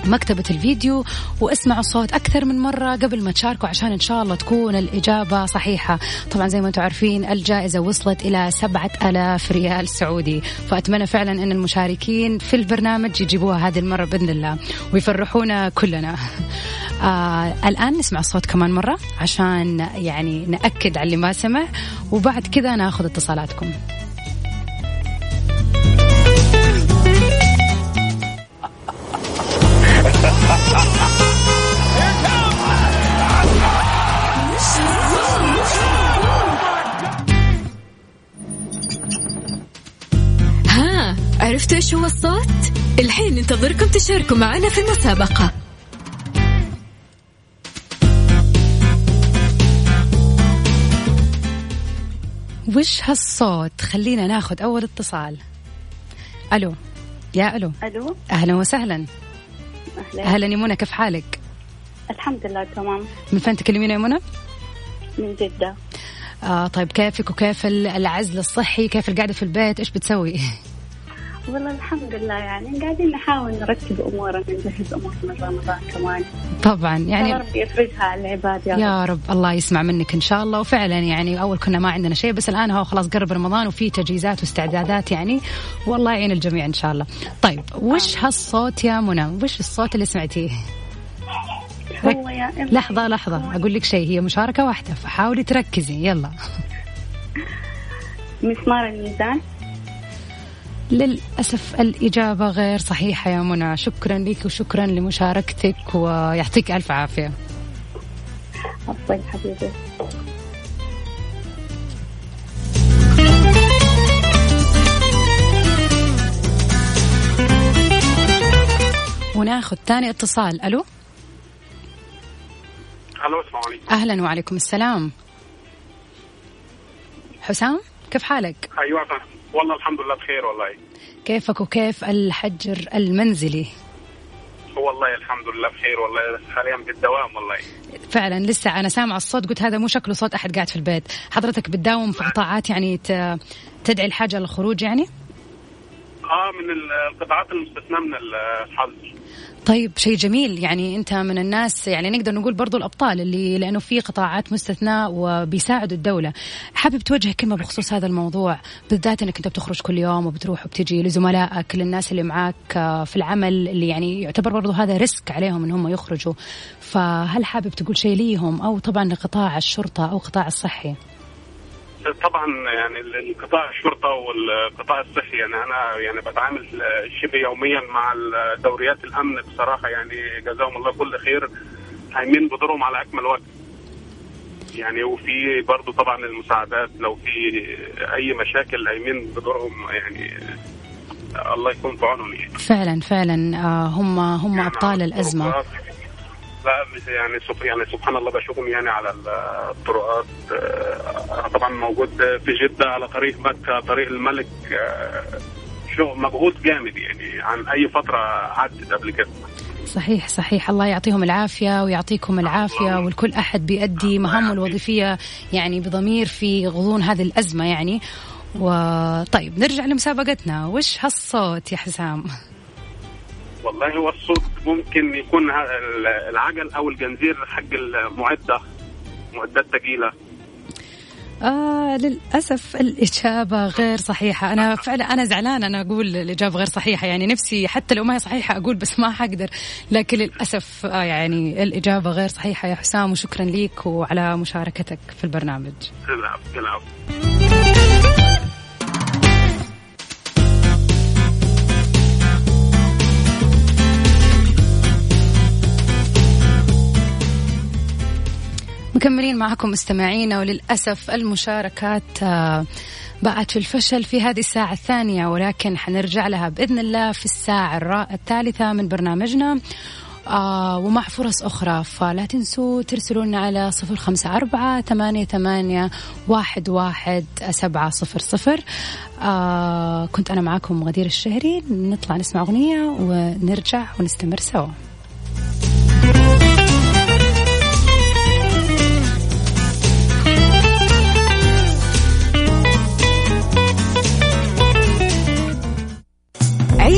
[SPEAKER 2] مكتبة الفيديو واسمعوا الصوت أكثر من مرة قبل ما تشاركوا عشان إن شاء الله تكون الإجابة صحيحة. طبعا زي ما أنتم عارفين الجائزة وصلت إلى سبعة ألاف ريال سعودي. فأتمنى فعلا أن المشاركين في البرنامج يجيبوها هذه المرة بإذن الله ويفرحونا كلنا. آه الآن نسمع الصوت كمان مرة عشان يعني نأكد على اللي ما سمع. وبعد كذا ناخذ اتصالاتكم.
[SPEAKER 1] عرفتوا إيش هو الصوت؟ الحين ننتظركم تشاركوا معنا في المسابقة.
[SPEAKER 2] وش هالصوت؟ خلينا ناخذ أول اتصال. ألو. يا ألو.
[SPEAKER 3] ألو.
[SPEAKER 2] أهلا وسهلا.
[SPEAKER 3] أهلا.
[SPEAKER 2] أهلا يا منى كيف حالك؟
[SPEAKER 3] الحمد لله تمام.
[SPEAKER 2] من فين تكلمين يا منى؟
[SPEAKER 3] من جدة.
[SPEAKER 2] آه طيب كيفك وكيف ال- العزل الصحي؟ كيف القعدة في البيت؟ إيش بتسوي؟
[SPEAKER 3] والله الحمد لله يعني قاعدين نحاول نرتب أمورنا نجهز أمورنا رمضان كمان.
[SPEAKER 2] طبعا
[SPEAKER 3] يا
[SPEAKER 2] يعني
[SPEAKER 3] رب يفرجها على العباد يا, رب.
[SPEAKER 2] يا رب الله يسمع منك إن شاء الله. وفعلا يعني أول كنا ما عندنا شيء بس الآن هو خلاص قرب رمضان وفي تجهيزات واستعدادات يعني. والله يعين الجميع إن شاء الله. طيب وش هالصوت يا منى؟ وش الصوت اللي سمعتيه؟
[SPEAKER 3] هو يا إما
[SPEAKER 2] لحظة لحظة. أقول لك شيء هي مشاركة واحدة فحاولي تركزي. يلا.
[SPEAKER 3] مسمار الميزان.
[SPEAKER 2] للأسف الإجابة غير صحيحة يا منى. شكرا لك وشكرا لمشاركتك ويعطيك ألف عافية.
[SPEAKER 3] عفوا حبيبي.
[SPEAKER 2] وناخذ ثاني اتصال. ألو؟
[SPEAKER 5] ألو السلام عليكم.
[SPEAKER 2] أهلا وعليكم السلام. حسام؟ كيف حالك؟
[SPEAKER 5] أيوه والله الحمد لله بخير والله.
[SPEAKER 2] كيفك وكيف الحجر المنزلي؟
[SPEAKER 5] والله الحمد لله بخير والله حاليا بالدوام والله.
[SPEAKER 2] فعلا لسه أنا سامع الصوت قلت هذا مو شكله صوت أحد قاعد في البيت. حضرتك بتداوم في قطاعات يعني تدعي الحاجة للخروج يعني؟
[SPEAKER 5] آه من القطاعات المستثناة من الحظر
[SPEAKER 2] طيب شيء جميل. يعني أنت من الناس يعني نقدر نقول برضو الأبطال اللي لأنه في قطاعات مستثناة وبيساعدوا الدولة. حابب توجه كلمة بخصوص هذا الموضوع بالذات إنك أنت بتخرج كل يوم وبتروح وبتجي لزملائك للناس اللي معاك آه، في العمل اللي يعني يعتبر برضو هذا ريسك عليهم إن هم يخرجوا. فهل حابب تقول شيء ليهم؟ أو طبعا لقطاع الشرطة أو قطاع الصحي؟
[SPEAKER 5] طبعا يعني القطاع الشرطة والقطاع الصحي يعني أنا يعني بتعامل شبه يوميا مع دوريات الأمن بصراحة يعني جزاهم الله كل خير قايمين بدورهم على أكمل وجه. يعني وفي برضه طبعا المساعدات لو في أي مشاكل قايمين بدورهم يعني الله يكون في عونهم يعني.
[SPEAKER 2] فعلا فعلا آه، هم هم
[SPEAKER 5] يعني
[SPEAKER 2] أبطال
[SPEAKER 5] الأزمة. لا يعني يعني سبحان الله بشوفهم يعني على الطرقات آه، طبعا موجود في جدة على طريق مكة طريق الملك آه، شو مجهود جامد يعني عن أي فترة عدت قبل كده.
[SPEAKER 2] صحيح صحيح. الله يعطيهم العافية ويعطيكم العافية والكل أحد بيأدي مهامه الوظيفية يعني بضمير في غضون هذه الأزمة يعني. وطيب نرجع لمسابقتنا. وش هالصوت يا حسام؟
[SPEAKER 5] والله هو الصوت ممكن يكون العجل أو الجنزير حق المعدة معدات ثقيله
[SPEAKER 2] آه للأسف الإجابة غير صحيحة. أنا فعلا أنا زعلانة أنا أقول الإجابة غير صحيحة. يعني نفسي حتى لو ما هي صحيحة أقول بس ما حقدر. لكن للأسف آه يعني الإجابة غير صحيحة. يا حسام وشكرا ليك وعلى مشاركتك في البرنامج.
[SPEAKER 5] العفو العفو.
[SPEAKER 2] مكملين معكم مستمعينا وللأسف المشاركات آه، باءت في الفشل في هذه الساعة الثانية ولكن حنرجع لها بإذن الله في الساعة الثالثة من برنامجنا. آه ومع فرص أخرى فلا تنسوا ترسلوا لنا على صفر خمسة أربعة ثمانية, ثمانية واحد, واحد سبعة صفر صفر. آه كنت أنا معكم غدير الشهري. نطلع نسمع أغنية ونرجع ونستمر سوا.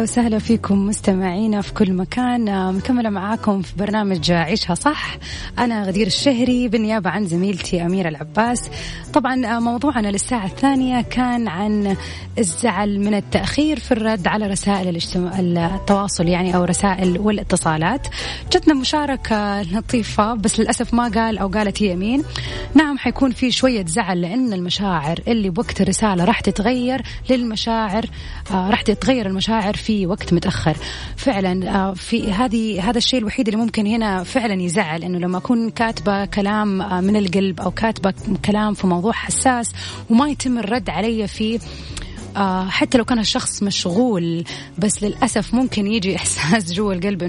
[SPEAKER 2] أهلا وسهلا فيكم مستمعينا في كل مكان. مكملة معاكم في برنامج عيشها صح. أنا غدير الشهري بالنيابة عن زميلتي أميرة العباس. طبعا آه، موضوعنا للساعة الثانية كان عن الزعل من التأخير في الرد على رسائل الاجتماع التواصل يعني أو رسائل والاتصالات. جتنا مشاركة لطيفة بس للأسف ما قال أو قالت هي مين. نعم حيكون في شوية زعل لأن المشاعر اللي بوقت الرسالة راح تتغير للمشاعر آه، راح تتغير المشاعر في وقت متأخر. فعلا آه، في هذه هذا الشيء الوحيد اللي ممكن هنا فعلا يزعل إنه لما أكون كاتبة كلام آه، من القلب أو كاتبة كلام في موضوع حساس وما يتم الرد علي فيه آه حتى لو كان الشخص مشغول بس للأسف ممكن يجي إحساس جوا القلب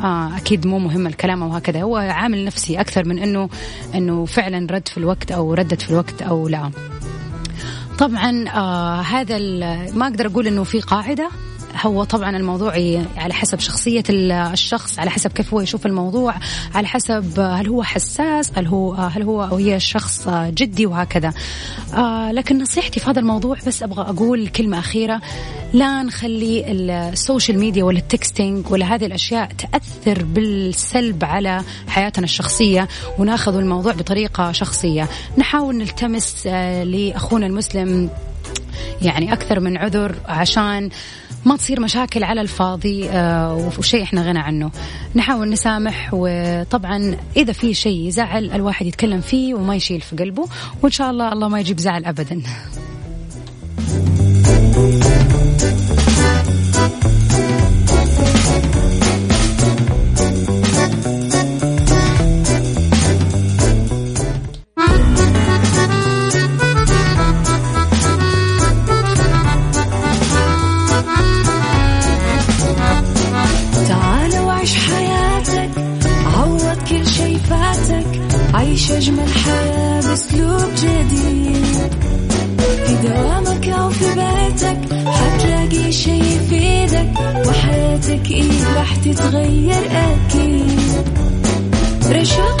[SPEAKER 2] آه أكيد مو مهم الكلام أو هكذا. هو عامل نفسي أكثر من إنه إنه فعلا رد في الوقت أو ردت في الوقت أو لا. طبعا آه هذا ما أقدر أقول إنه في قاعدة. هو طبعا الموضوع على حسب شخصية ال- الشخص على حسب كيف هو يشوف الموضوع على حسب هل هو حساس هل هو هل هو أو هي شخص جدي وهكذا. آه لكن نصيحتي في هذا الموضوع بس أبغى أقول كلمة أخيرة. لا نخلي ال social media ولا ال texting ولا هذه الأشياء تأثر بالسلب على حياتنا الشخصية ونأخذ الموضوع بطريقة شخصية. نحاول نلتمس آه، لأخونا المسلم يعني أكثر من عذر عشان ما تصير مشاكل على الفاضي آه، وشيء إحنا غنى عنه. نحاول نسامح وطبعا إذا في شيء يزعل الواحد يتكلم فيه وما يشيل في قلبه وإن شاء الله الله ما يجيب زعل أبدا.
[SPEAKER 6] جديد. في دوامك أو في بيتك حتلاقي شي يفيدك وحياتك إيه راح تتغير أكيد. رشاق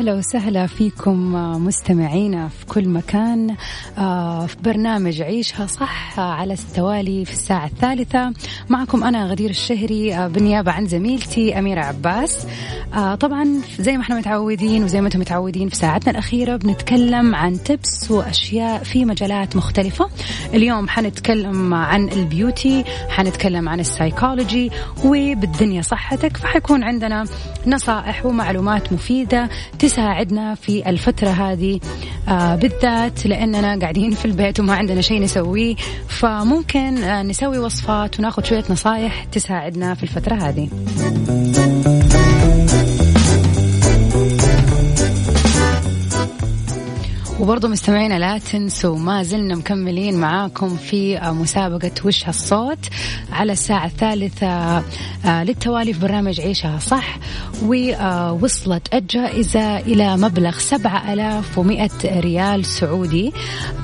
[SPEAKER 2] أهلا وسهلا فيكم مستمعينا في كل مكان آه، في برنامج عيشها صح على التوالي في الساعة الثالثة. معكم أنا غدير الشهري آه، بالنيابة عن زميلتي أميرة عباس. آه، طبعا زي ما إحنا متعودين وزي ما أنتم متعودين في ساعتنا الأخيرة بنتكلم عن tips وأشياء في مجالات مختلفة. اليوم حنتكلم عن ال beauty حنتكلم عن السايكولوجي وبالدنيا صحتك. فحيكون عندنا نصائح ومعلومات مفيدة تساعدنا في الفترة هذه. آه بالذات لأننا قاعدين في البيت وما عندنا شيء نسويه فممكن آه نسوي وصفات وناخذ شوية نصايح تساعدنا في الفترة هذه. وبرضه مستمعينا لا تنسوا ما زلنا مكملين معاكم في مسابقة وش هالصوت على الساعة الثالثة آه، للتوالي في برنامج عيشها صح ووصلت الجائزة إلى مبلغ سبعة ألاف ومئة ريال سعودي.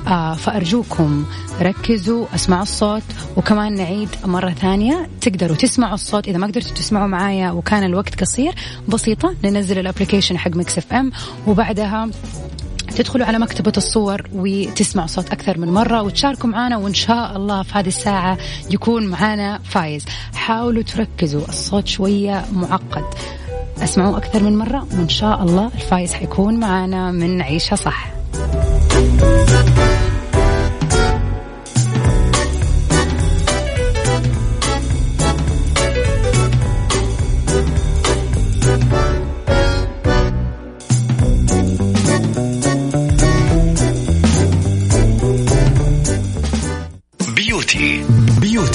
[SPEAKER 2] آه، فأرجوكم ركزوا اسمعوا الصوت وكمان نعيد مرة ثانية تقدروا تسمعوا الصوت. إذا ما قدرتوا تسمعوا معايا وكان الوقت قصير بسيطة ننزل ال application حق Mix FM وبعدها تدخلوا على مكتبة الصور وتسمعوا صوت أكثر من مرة وتشاركوا معنا وإن شاء الله في هذه الساعة يكون معنا فايز. حاولوا تركزوا الصوت شوية معقد. اسمعوا أكثر من مرة وإن شاء الله الفايز حيكون معنا من عيشها صح.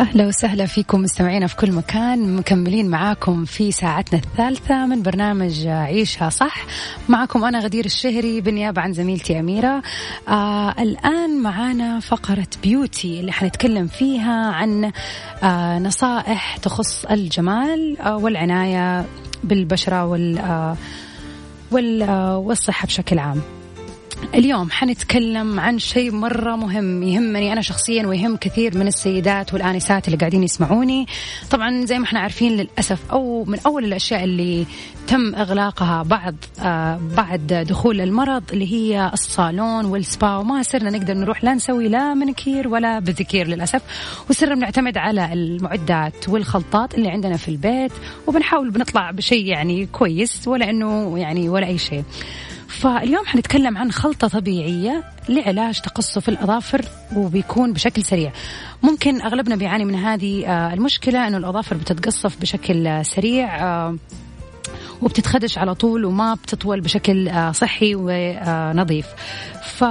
[SPEAKER 2] أهلا وسهلا فيكم مستمعينا في كل مكان. مكملين معاكم في ساعتنا الثالثة من برنامج عيشها صح. معكم أنا غدير الشهري بالنيابة عن زميلتي أميرة. آه الآن معانا فقرة بيوتي اللي حنتكلم فيها عن آه نصائح تخص الجمال آه والعناية بالبشرة وال آه آه والصحة بشكل عام. اليوم حنتكلم عن شيء مرة مهم يهمني أنا شخصيا ويهم كثير من السيدات والآنسات اللي قاعدين يسمعوني. طبعا زي ما إحنا عارفين للأسف أو من أول الأشياء اللي تم إغلاقها بعد آه بعد دخول المرض اللي هي الصالون والسبا وما صرنا نقدر نروح لا نسوي لا منكير ولا بذكير للأسف. وصرنا بنعتمد على المعدات والخلطات اللي عندنا في البيت وبنحاول بنطلع بشيء يعني كويس ولا أنه يعني ولا أي شيء. فاليوم حنتكلم عن خلطة طبيعية لعلاج تقصف الأظافر وبيكون بشكل سريع. ممكن أغلبنا بيعاني من هذه آه، المشكلة أنه الأظافر بتتقصف بشكل سريع آه، وبتتخدش على طول وما بتطول بشكل آه، صحي ونظيف ف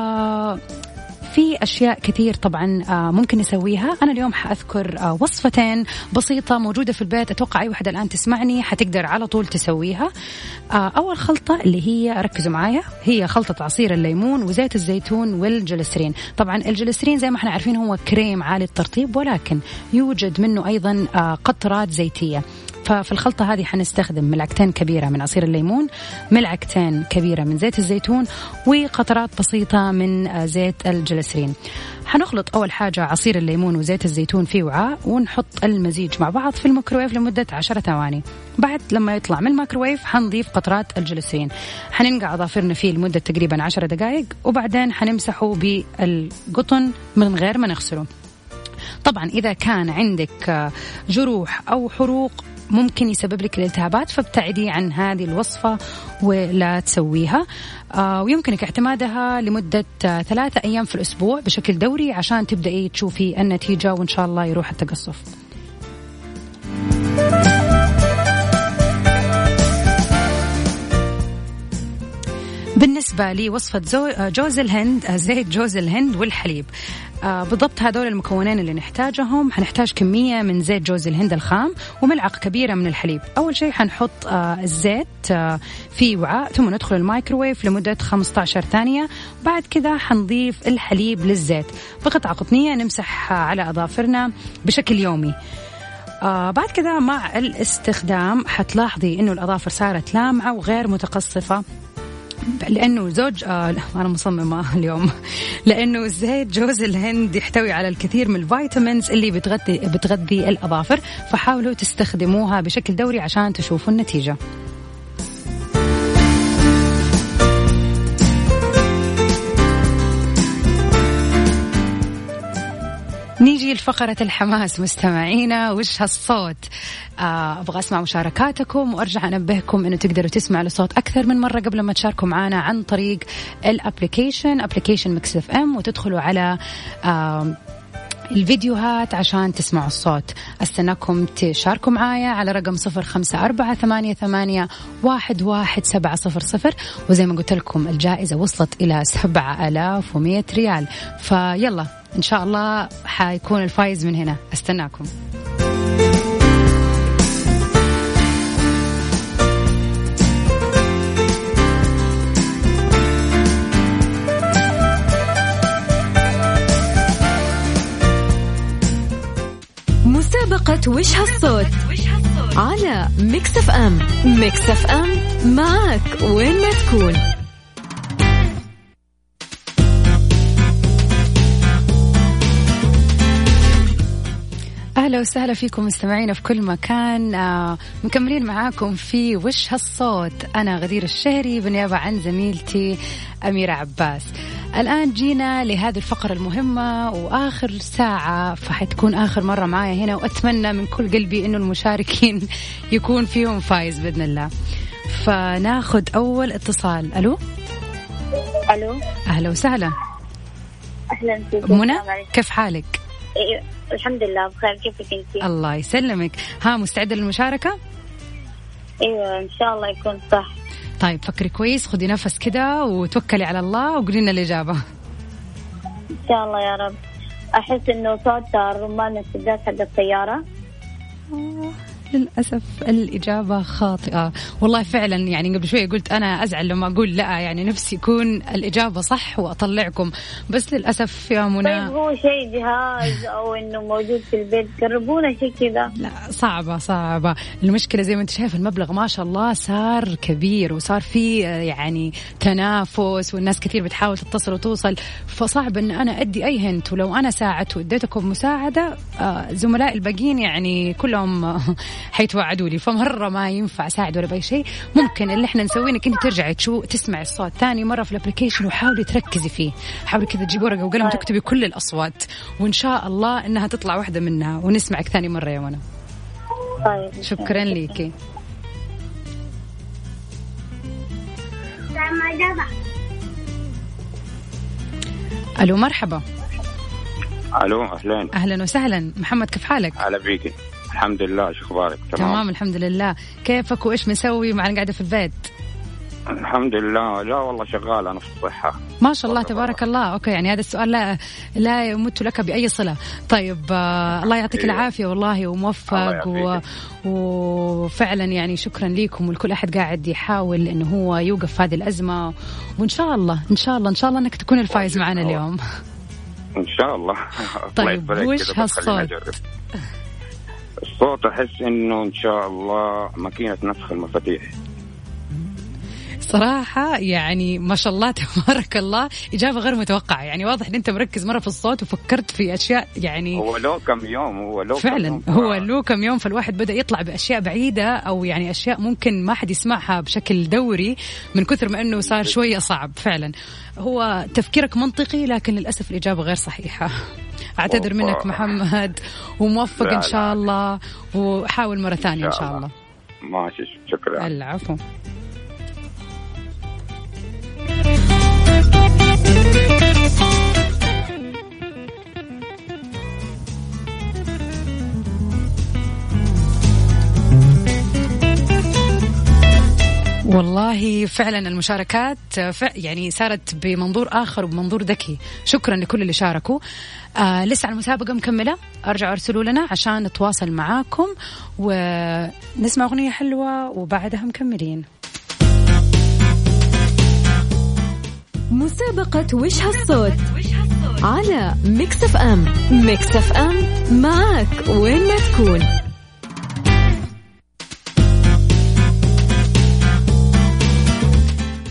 [SPEAKER 2] في أشياء كثير طبعا آه، ممكن نسويها. أنا اليوم حأذكر آه، وصفتين بسيطة موجودة في البيت. أتوقع أي وحده الآن تسمعني حتقدر على طول تسويها. آه، أول خلطة اللي هي ركزوا معايا هي خلطة عصير الليمون وزيت الزيتون والجلسرين. طبعا الجلسرين زي ما إحنا عارفين هو كريم عالي الترطيب ولكن يوجد منه أيضا قطرات زيتية. ففي الخلطة هذه حنستخدم ملعقتين كبيرة من عصير الليمون ملعقتين كبيرة من زيت الزيتون وقطرات بسيطة من زيت الجلسرين. حنخلط أول حاجة عصير الليمون وزيت الزيتون في وعاء ونحط المزيج مع بعض في الميكروويف لمدة عشرة ثواني. بعد لما يطلع من الميكروويف حنضيف قطرات الجلسرين. حننقع أظافرنا فيه لمدة تقريبا عشرة دقائق وبعدين حنمسحه بالقطن من غير ما نغسله. طبعا إذا كان عندك جروح أو حروق ممكن يسبب لك الالتهابات فابتعدي عن هذه الوصفة ولا تسويها. آه ويمكنك اعتمادها لمدة آه ثلاثة أيام في الأسبوع بشكل دوري عشان تبدأي تشوفي النتيجة وإن شاء الله يروح التقصف. بالنسبة بالنسبة لي وصفة جوز الهند زيت جوز الهند والحليب. آه بالضبط هذول المكونين اللي نحتاجهم. حنحتاج كمية من زيت جوز الهند الخام وملعقة كبيرة من الحليب. أول شيء حنحط آه الزيت آه في وعاء ثم ندخل الميكروويف لمدة 15 ثانية. بعد كذا حنضيف الحليب للزيت. بقطعة قطنية نمسح على أظافرنا بشكل يومي. آه بعد كذا مع الاستخدام حتلاحظي إنه الأظافر صارت لامعة وغير متقصفة. لأنه زوج آه أنا مصممة اليوم. لأنه زيت جوز الهند يحتوي على الكثير من ال vitamins اللي بتغذي بتغذي الأظافر فحاولوا تستخدموها بشكل دوري عشان تشوفوا النتيجة. نيجي لفقرة الحماس مستمعينا وش هالصوت؟ آه، أبغى أسمع مشاركاتكم وأرجع أنبهكم أنه تقدروا تسمعوا الصوت أكثر من مرة قبل ما تشاركوا معنا عن طريق ال application application مكس إف إم وتدخلوا على آه الفيديوهات عشان تسمعوا الصوت. استناكم تشاركوا معايا على رقم صفر خمسة أربعة ثمانية, ثمانية واحد, واحد سبعة صفر صفر. وزي ما قلت لكم الجائزة وصلت إلى سبعة ألاف ومية ريال. فيلا إن شاء الله حيكون الفايز من هنا. استناكم
[SPEAKER 1] مسابقة وش هالصوت؟ على ميكس اف ام. ميكس اف ام معك وين ما تكون.
[SPEAKER 2] أهلا وسهلا فيكم مستمعينا في كل مكان. آه مكملين معاكم في وش هالصوت. أنا غدير الشهري بالنيابة عن زميلتي أميرة عباس. الآن جينا لهذه الفقرة المهمة وآخر ساعة فحتكون آخر مرة معايا هنا وأتمنى من كل قلبي إنه المشاركين يكون فيهم فايز بإذن الله. فناخذ أول اتصال. ألو؟
[SPEAKER 7] ألو؟
[SPEAKER 2] أهلا وسهلا.
[SPEAKER 7] أهلا
[SPEAKER 2] منى؟ كيف حالك؟
[SPEAKER 7] الحمد لله بخير. كيفك انت؟
[SPEAKER 2] الله يسلمك. ها مستعدة للمشاركة؟
[SPEAKER 7] أيوه إن شاء الله يكون صح.
[SPEAKER 2] طيب فكري كويس خدي نفس كده وتوكلي على الله وقولي لنا الإجابة.
[SPEAKER 7] إن شاء الله يا رب. أحس إنه صوت الرمان السداد حق السيارة.
[SPEAKER 2] للأسف الإجابة خاطئة. والله فعلا يعني قبل شوي قلت أنا أزعل لما أقول لا يعني نفسي يكون الإجابة صح وأطلعكم. بس للأسف يا منى
[SPEAKER 7] طيب هو شيء جهاز أو إنه موجود في البيت قربونا شيء كذا.
[SPEAKER 2] لا صعبة صعبة. المشكلة زي ما أنت شايف المبلغ ما شاء الله صار كبير وصار في يعني تنافس والناس كثير بتحاول تتصل وتوصل. فصعب أن أنا أدي أي هنت. ولو أنا ساعدت واديتكم مساعدة آه، زملائي الباقيين يعني كلهم حيتوعدوا لي. فمرة ما ينفع اساعد ولا بأي شيء. ممكن اللي إحنا نسويه إنك أنت ترجعي تشو تسمعي الصوت. ثاني مرة في الابلكيشن وحاولي تركزي فيه. حاولي كذا تجيبي ورقة وقلم طيب. تكتبي كل الأصوات. وإن شاء الله إنها تطلع واحدة منها. ونسمعك ثاني مرة يا منى.
[SPEAKER 7] طيب.
[SPEAKER 2] شكرا ليكي. ألو مرحبا.
[SPEAKER 8] ألو أهلين.
[SPEAKER 2] أهلا وسهلا. محمد كيف حالك؟
[SPEAKER 8] هلا بيكي. الحمد لله شو أخبارك؟
[SPEAKER 2] تمام. تمام الحمد لله. كيفك وإيش مسوي مع قاعدة في البيت؟
[SPEAKER 8] الحمد لله. لا والله شغال أنا في الصحة.
[SPEAKER 2] ما شاء الله تبارك الله. أوكي يعني هذا السؤال لا لا يمت لك بأي صلة. طيب آه الله يعطيك إيه. العافية والله وموفق و... وفعلا يعني شكرا لكم ولكل أحد قاعد يحاول إنه هو يوقف هذه الأزمة. وإن شاء الله إن شاء الله إن شاء الله إنك تكون الفايز معنا اليوم.
[SPEAKER 8] إن شاء الله.
[SPEAKER 2] طيب وش هالصوت؟
[SPEAKER 8] الصوت أحس إنه إن شاء الله ماكينة نفخ المفاتيح.
[SPEAKER 2] صراحة يعني ما شاء الله تبارك الله إجابة غير متوقعة. يعني واضح إن أنت مركز مرة في الصوت وفكرت في أشياء يعني
[SPEAKER 8] هو له كم يوم هو له
[SPEAKER 2] فعلا
[SPEAKER 8] يوم.
[SPEAKER 2] هو له كم يوم فالواحد بدأ يطلع بأشياء بعيدة أو يعني أشياء ممكن ما حد يسمعها بشكل دوري من كثر ما إنه صار شوية صعب. فعلا هو تفكيرك منطقي لكن للأسف الإجابة غير صحيحة. أعتذر منك محمد. وموفق إن شاء الله. وحاول مرة ثانية إن شاء الله.
[SPEAKER 8] ماشي شكرا.
[SPEAKER 2] العفو. والله فعلا المشاركات يعني صارت بمنظور آخر وبمنظور ذكي. شكرا لكل اللي شاركوا. آه لسه المسابقة مكملة. أرجعوا ارسلوا لنا عشان نتواصل معاكم ونسمع أغنية حلوة وبعدها مكملين.
[SPEAKER 1] مسابقة وش هالصوت؟ على ميكس أف أم. ميكس أف أم معك وين ما تكون.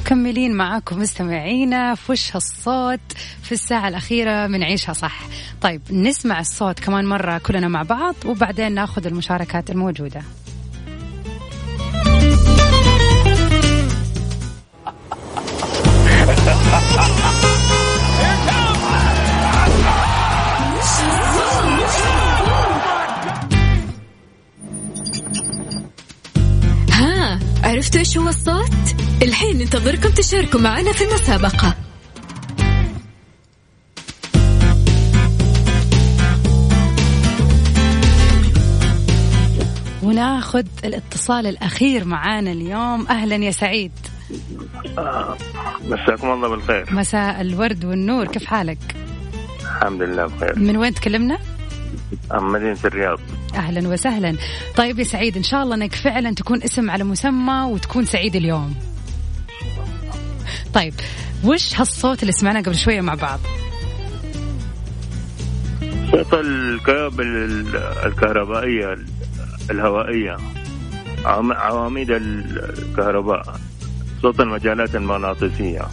[SPEAKER 2] مكملين معاكم مستمعينا في وش هالصوت في الساعة الأخيرة من عيشها صح. طيب نسمع الصوت كمان مرة كلنا مع بعض وبعدين ناخذ المشاركات الموجودة.
[SPEAKER 1] ها عرفتوا إيش هو الصوت؟ الحين ننتظركم تشاركوا معنا في المسابقة
[SPEAKER 2] وناخذ الاتصال الأخير معانا اليوم أهلا يا سعيد
[SPEAKER 9] مساكم الله بالخير
[SPEAKER 2] مساء الورد والنور كيف حالك؟
[SPEAKER 9] الحمد لله بخير
[SPEAKER 2] من وين تكلمنا؟
[SPEAKER 9] مدينة الرياض.
[SPEAKER 2] أهلا وسهلا. طيب يا سعيد إن شاء الله إنك فعلا تكون اسم على مسمى وتكون سعيد اليوم. طيب وش هالصوت اللي سمعناه قبل شوية مع بعض؟
[SPEAKER 9] صوت الكابل الكهربائية الهوائية. عواميد الكهرباء. صوت المجالات المغناطيسية.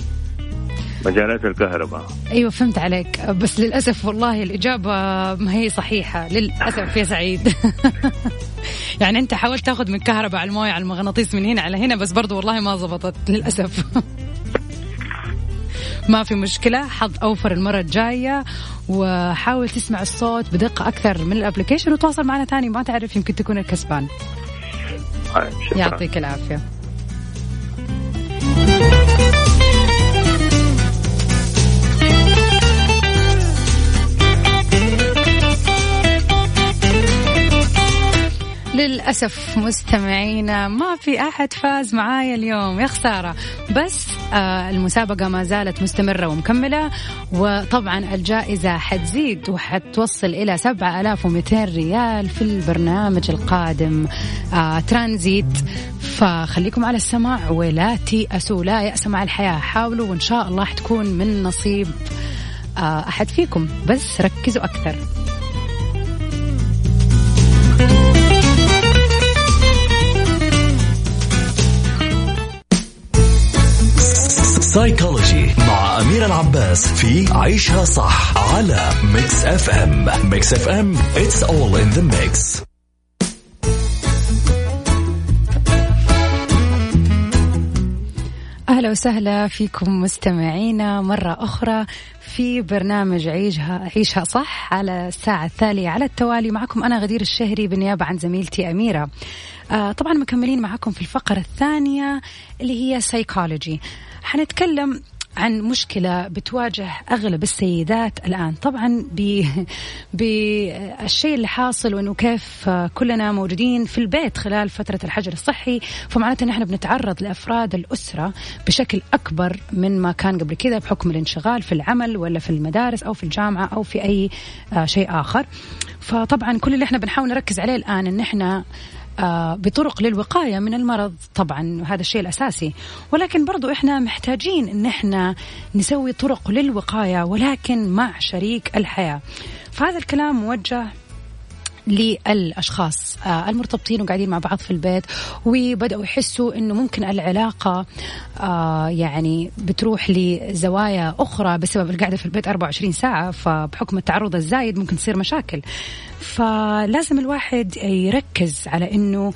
[SPEAKER 9] مجالات الكهرباء.
[SPEAKER 2] أيوه فهمت عليك. بس للأسف والله الإجابة ما هي صحيحة. للأسف يا سعيد. يعني أنت حاولت تاخذ من كهرباء على الموية على المغناطيس من هنا على هنا بس برضو والله ما زبطت للأسف. ما في مشكلة حظ أوفر المرة الجاية. وحاول تسمع الصوت بدقة أكثر من الأبليكيشن وتواصل معنا تاني ما تعرف يمكن تكون الكسبان. يعطيك العافية. للأسف مستمعينا ما في أحد فاز معايا اليوم. يا خسارة. بس آه المسابقة ما زالت مستمرة ومكملة وطبعا الجائزة حتزيد وحتوصل إلى 7200 ريال في البرنامج القادم آه ترانزيت. فخليكم على السماع ولا تيأسوا لا يأس مع الحياة. حاولوا وإن شاء الله حتكون من نصيب آه أحد فيكم. بس ركزوا أكثر.
[SPEAKER 10] سايكولوجي مع أميرة عباس في عيشها صح على ميكس اف ام ميكس اف ام it's all in the mix.
[SPEAKER 2] أهلا وسهلا فيكم مستمعينا مرة أخرى في برنامج عيشها عيشها صح على الساعة الثانية على التوالي معكم أنا غدير الشهري بالنيابة عن زميلتي أميرة. آه طبعا مكملين معكم في الفقرة الثانية اللي هي سايكولوجي حنتكلم عن مشكلة بتواجه أغلب السيدات الآن. طبعا بالشيء اللي حاصل وأنه كيف كلنا موجودين في البيت خلال فترة الحجر الصحي. فمعناته نحن بنتعرض لأفراد الأسرة بشكل أكبر من ما كان قبل كذا بحكم الانشغال في العمل ولا في المدارس أو في الجامعة أو في أي شيء آخر. فطبعا كل اللي إحنا بنحاول نركز عليه الآن أن إحنا آه، بطرق للوقاية من المرض. طبعا هذا الشيء الأساسي. ولكن برضو إحنا محتاجين إن إحنا نسوي طرق للوقاية ولكن مع شريك الحياة. فهذا الكلام موجه للأشخاص آه، المرتبطين وقاعدين مع بعض في البيت وبدأوا يحسوا إنه ممكن العلاقة آه، يعني بتروح لزوايا أخرى بسبب القعدة في البيت 24 ساعة فبحكم التعرض الزايد ممكن تصير مشاكل. فلازم الواحد يركز على إنه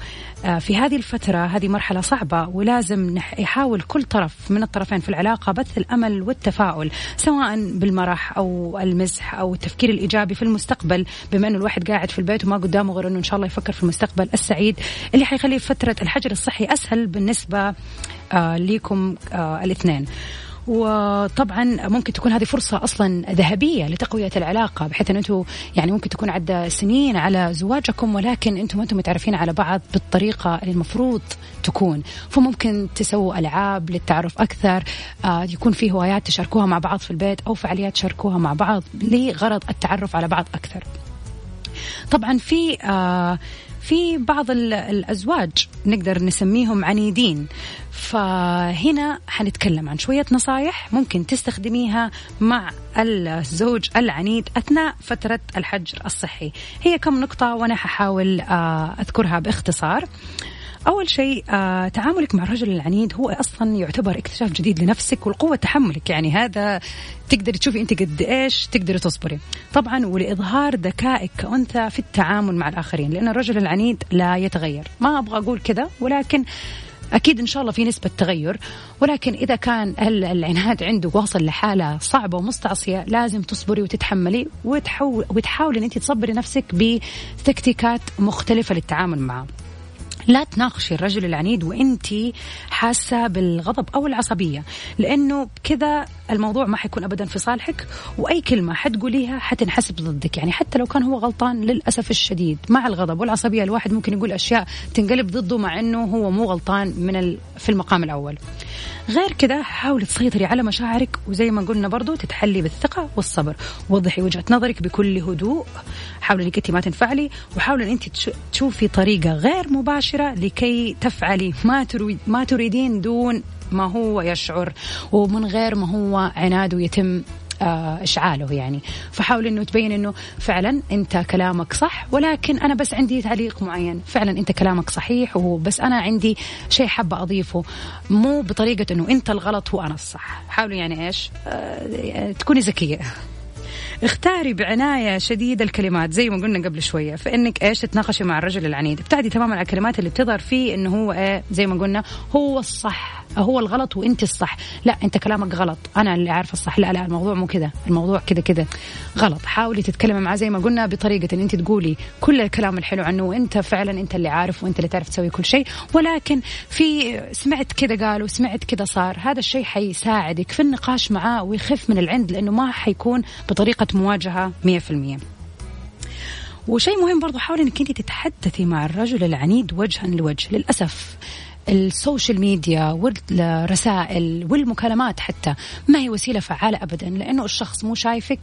[SPEAKER 2] في هذه الفترة هذه مرحلة صعبة ولازم يحاول كل طرف من الطرفين في العلاقة بث الأمل والتفاؤل سواء بالمرح أو المزح أو التفكير الإيجابي في المستقبل بما أنه الواحد قاعد في البيت وما قدامه غير أنه إن شاء الله يفكر في المستقبل السعيد اللي حيخلي فترة الحجر الصحي أسهل بالنسبة آه ليكم آه الاثنين. وطبعا ممكن تكون هذه فرصة أصلا ذهبية لتقوية العلاقة بحيث أن أنتم يعني ممكن تكون عدة سنين على زواجكم ولكن أنتم ما أنتم متعرفين على بعض بالطريقة اللي المفروض تكون. فممكن تسووا ألعاب للتعرف أكثر آه يكون في هوايات تشاركوها مع بعض في البيت أو فعاليات تشاركوها مع بعض لغرض التعرف على بعض أكثر. طبعا في آه في بعض الأزواج نقدر نسميهم عنيدين. فهنا حنتكلم عن شوية نصايح ممكن تستخدميها مع الزوج العنيد أثناء فترة الحجر الصحي. هي كم نقطة وأنا ححاول آه، أذكرها باختصار. أول شيء آه تعاملك مع الرجل العنيد هو أصلا يعتبر اكتشاف جديد لنفسك والقوة تحملك. يعني هذا تقدري تشوفي أنت قد إيش تقدري تصبري. طبعا ولإظهار ذكائك كأنثى في التعامل مع الآخرين لأن الرجل العنيد لا يتغير. ما أبغى أقول كذا ولكن أكيد إن شاء الله في نسبة تغير. ولكن إذا كان العناد عنده واصل لحالة صعبة ومستعصية لازم تصبري وتتحملي وتحاول وتحاولي أن أنت تصبري نفسك بتكتيكات مختلفة للتعامل معه. لا تناقشي الرجل العنيد وانت حاسة بالغضب أو العصبية لأنه كذا الموضوع ما حيكون ابدا في صالحك وأي كلمة حتقوليها حتنحسب ضدك. يعني حتى لو كان هو غلطان للأسف الشديد مع الغضب والعصبية الواحد ممكن يقول أشياء تنقلب ضده مع إنه هو مو غلطان من ال... في المقام الأول. غير كذا حاولي تسيطري على مشاعرك وزي ما قلنا برضو تتحلي بالثقة والصبر. وضحي وجهة نظرك بكل هدوء. حاولي إنك أنت ما تنفعلي وحاولي إن أنت تشوفي طريقة غير مباشرة لكي تفعلي. ما تريد ما تريدين دون ما هو يشعر ومن غير ما هو عناده يتم آه، إشعاله يعني. فحاول إنه تبين إنه فعلا أنت كلامك صح ولكن أنا بس عندي تعليق معين. فعلا أنت كلامك صحيح وبس أنا عندي شيء حابة أضيفه. مو بطريقة إنه أنت الغلط وأنا الصح. حاولوا يعني إيش؟ آه، تكوني ذكية. اختاري بعناية شديدة الكلمات زي ما قلنا قبل شوية فإنك إيش تتناقشي مع الرجل العنيد. ابتعدي تماما عن الكلمات اللي بتظهر فيه إنه هو إيه زي ما قلنا هو الصح هو الغلط وانت الصح. لا أنت كلامك غلط أنا اللي عارفه الصح. لا لا الموضوع مو كذا الموضوع كذا كذا غلط. حاولي تتكلمي معاه زي ما قلنا بطريقة إن أنت تقولي كل الكلام الحلو عنه وأنت فعلا أنت اللي عارف وأنت اللي تعرف تسوي كل شيء. ولكن في سمعت كذا قالوا سمعت كذا صار هذا الشيء حيساعدك في النقاش معاه ويخف من العند لأنه ما حيكون بطريقة مواجهة 100% وشيء مهم برضو حاولي إنك انت تتحدثي مع الرجل العنيد وجها لوجه للأسف. السوشيال ميديا والرسائل والمكالمات حتى ما هي وسيلة فعالة أبدا لأنه الشخص مو شايفك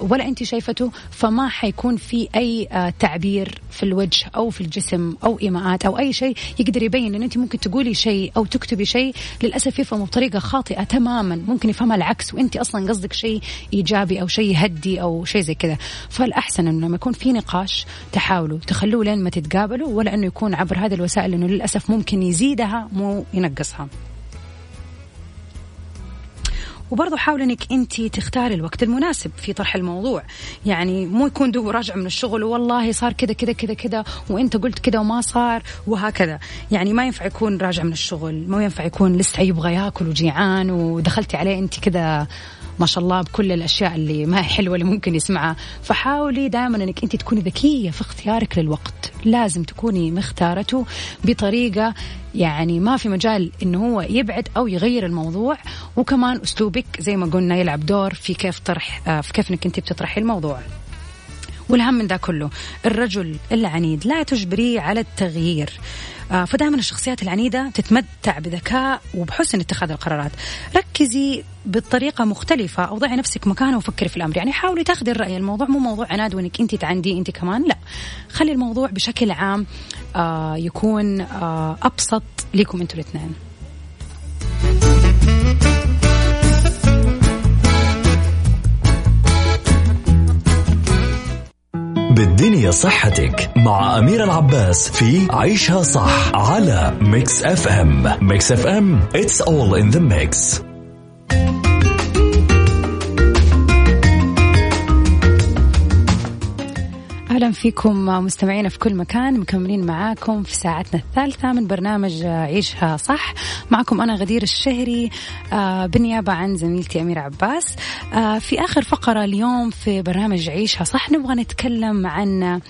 [SPEAKER 2] ولا أنت شايفته فما حيكون في أي آه، تعبير في الوجه أو في الجسم أو إيماءات أو أي شيء يقدر يبين أن أنت ممكن تقولي شيء أو تكتبي شيء للأسف يفهمه بطريقة خاطئة تماما ممكن يفهمها العكس وأنت أصلا قصدك شيء إيجابي أو شيء يهدي أو شيء زي كذا. فالأحسن أنه لما يكون في نقاش تحاولوا تخلوه لين ما تتقابلوا ولا أنه يكون عبر هذه الوسائل لأنه للأسف ممكن يزيدها يزيدها مو ينقصها. وبرضه حاول إنك أنت تختاري الوقت المناسب في طرح الموضوع. يعني مو يكون دو راجع من الشغل والله صار كذا كذا كذا كذا وأنت قلت كذا وما صار وهكذا. يعني ما ينفع يكون راجع من الشغل ما ينفع يكون لسه يبغى ياكل وجيعان ودخلتي عليه أنت كذا ما شاء الله بكل الأشياء اللي ما هي حلوة اللي ممكن يسمعها. فحاولي دائما إنك أنت تكوني ذكية في اختيارك للوقت. لازم تكوني مختارته بطريقة يعني ما في مجال انه هو يبعد أو يغير الموضوع. وكمان أسلوبك زي ما قلنا يلعب دور في كيف طرح آه، في كيف إنك أنت بتطرحي الموضوع. والهم من ذا كله الرجل العنيد لا تجبريه على التغيير. فدائما الشخصيات العنيدة تتمتع بذكاء وبحسن اتخاذ القرارات. ركزي بطريقة مختلفة أو ضعي نفسك مكانه وفكري في الأمر. يعني حاولي تاخذي الرأي الموضوع مو موضوع عناد وإنك أنت تعندي أنت كمان لا. خلي الموضوع بشكل عام آه يكون آه أبسط لكم أنتوا الاثنين.
[SPEAKER 10] بالدنيا صحتك مع أميرة عباس في عيشها صح على ميكس اف ام ميكس اف ام it's all in the mix.
[SPEAKER 2] أهلا فيكم مستمعينا في كل مكان مكملين معاكم في ساعتنا الثالثة من برنامج عيشها صح. معكم أنا غدير الشهري آه، بالنيابة عن زميلتي أميرة عباس. آه، في آخر فقرة اليوم في برنامج عيشها صح نبغى نتكلم عن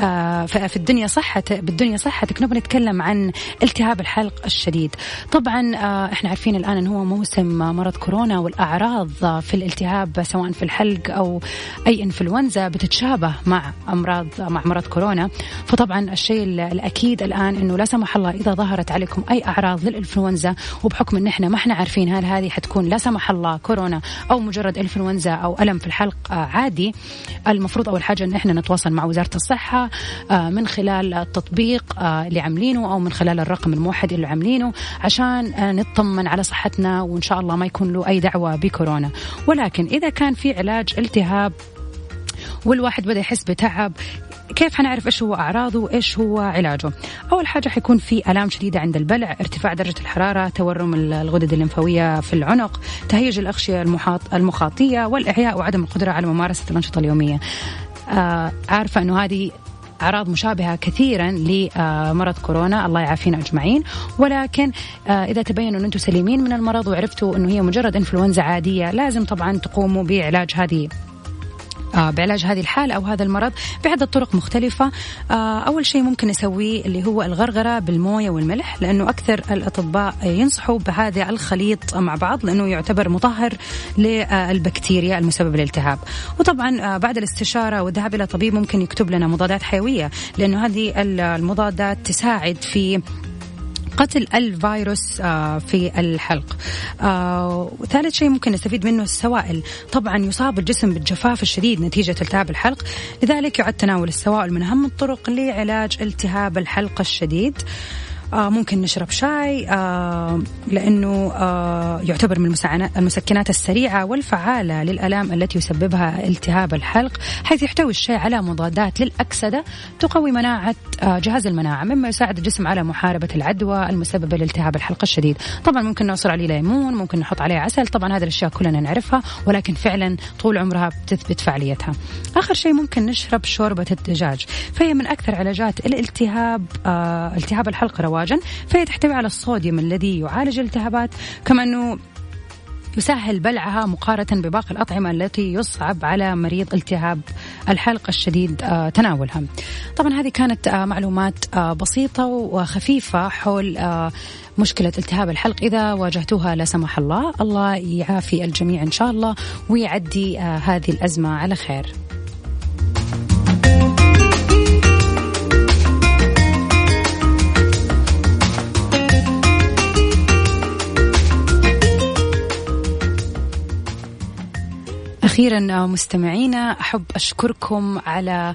[SPEAKER 2] آه، في الدنيا صحتك بالدنيا صحتك نبغى نتكلم عن التهاب الحلق الشديد. طبعا إحنا عارفين الآن إن هو موسم مرض كورونا والأعراض في الالتهاب سواء في الحلق أو أي إنفلونزا بتتشابه مع امراض مع مرض كورونا. فطبعا الشيء الأكيد الآن إنه لا سمح الله إذا ظهرت عليكم أي أعراض للإنفلونزا وبحكم إن إحنا ما إحنا عارفين هل هذه حتكون لا سمح الله كورونا أو مجرد إنفلونزا أو ألم في الحلق آه، عادي. المفروض أول حاجة إن إحنا نتواصل مع وزارة الصحة آه، من خلال التطبيق آه، اللي عاملينه أو من خلال الرقم الموحد اللي عاملينه عشان نطمن على صحتنا وإن شاء الله ما يكون له أي دعوة بكورونا. ولكن إذا كان في علاج التهاب والواحد بدأ يحس بتعب كيف حنعرف إيش هو أعراضه وإيش هو علاجه؟ أول حاجة حيكون في ألام شديدة عند البلع، ارتفاع درجة الحرارة، تورم الغدد الليمفاوية في العنق، تهيج الأغشية المحاط المخاطية والاعياء وعدم القدرة على ممارسة الأنشطة اليومية. آه عارفة إنه هذه أعراض مشابهة كثيرا لمرض كورونا الله يعافينا أجمعين ولكن آه، إذا تبين إن أنتم سليمين من المرض وعرفتوا إنه هي مجرد إنفلونزا عادية لازم طبعا تقوموا بعلاج هذه آه، بعلاج هذه الحالة أو هذا المرض بعدة طرق مختلفة. آه، أول شيء ممكن نسويه اللي هو الغرغرة بالموية والملح لأنه أكثر الأطباء ينصحوا بهذا الخليط مع بعض لأنه يعتبر مطهر للبكتيريا المسببة للالتهاب. وطبعا آه، بعد الاستشارة والذهاب إلى طبيب ممكن يكتب لنا مضادات حيوية لأنه هذه المضادات تساعد في قتل الفيروس آه، في الحلق. آه، وثالث شيء ممكن نستفيد منه السوائل. طبعا يصاب الجسم بالجفاف الشديد نتيجة التهاب الحلق. لذلك يعد تناول السوائل من أهم الطرق لعلاج التهاب الحلق الشديد. آه ممكن نشرب شاي آه لأنه آه يعتبر من المسكنات السريعة والفعالة للألام التي يسببها التهاب الحلق حيث يحتوي الشاي على مضادات للأكسدة تقوي مناعة آه جهاز المناعة مما يساعد الجسم على محاربة العدوى المسببة لالتهاب الحلق الشديد. طبعا ممكن نعصر عليه ليمون ممكن نحط عليه عسل طبعا هذه الأشياء كلنا نعرفها ولكن فعلا طول عمرها بتثبت فعاليتها. آخر شيء ممكن نشرب شوربة الدجاج فهي من أكثر علاجات الالتهاب آه التهاب الحلق رواجا رواجا فهي تحتوي على الصوديوم الذي يعالج الالتهابات كما أنه يسهل بلعها مقارنة بباقي الأطعمة التي يصعب على مريض التهاب الحلق الشديد آه، تناولها. طبعا هذه كانت آه، معلومات آه، بسيطة وخفيفة حول مشكلة التهاب الحلق. إذا واجهتوها لا سمح الله الله يعافي الجميع إن شاء الله ويعدي هذه الأزمة على خير. أخيرا مستمعينا أحب أشكركم على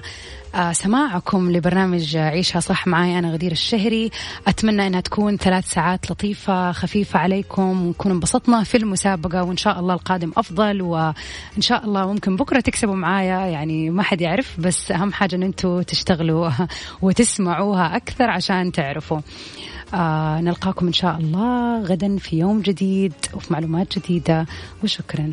[SPEAKER 2] آه، سماعكم لبرنامج عيشها صح معي أنا غدير الشهري. أتمنى أنها تكون ثلاث ساعات لطيفة خفيفة عليكم ونكون انبسطنا في المسابقة وإن شاء الله القادم أفضل وإن شاء الله ممكن بكرة تكسبوا معايا. يعني ما حد يعرف بس أهم حاجة أن أنتم تشتغلوا وتسمعوها أكثر عشان تعرفوا. آه نلقاكم إن شاء الله غدا في يوم جديد وفي معلومات جديدة وشكرا.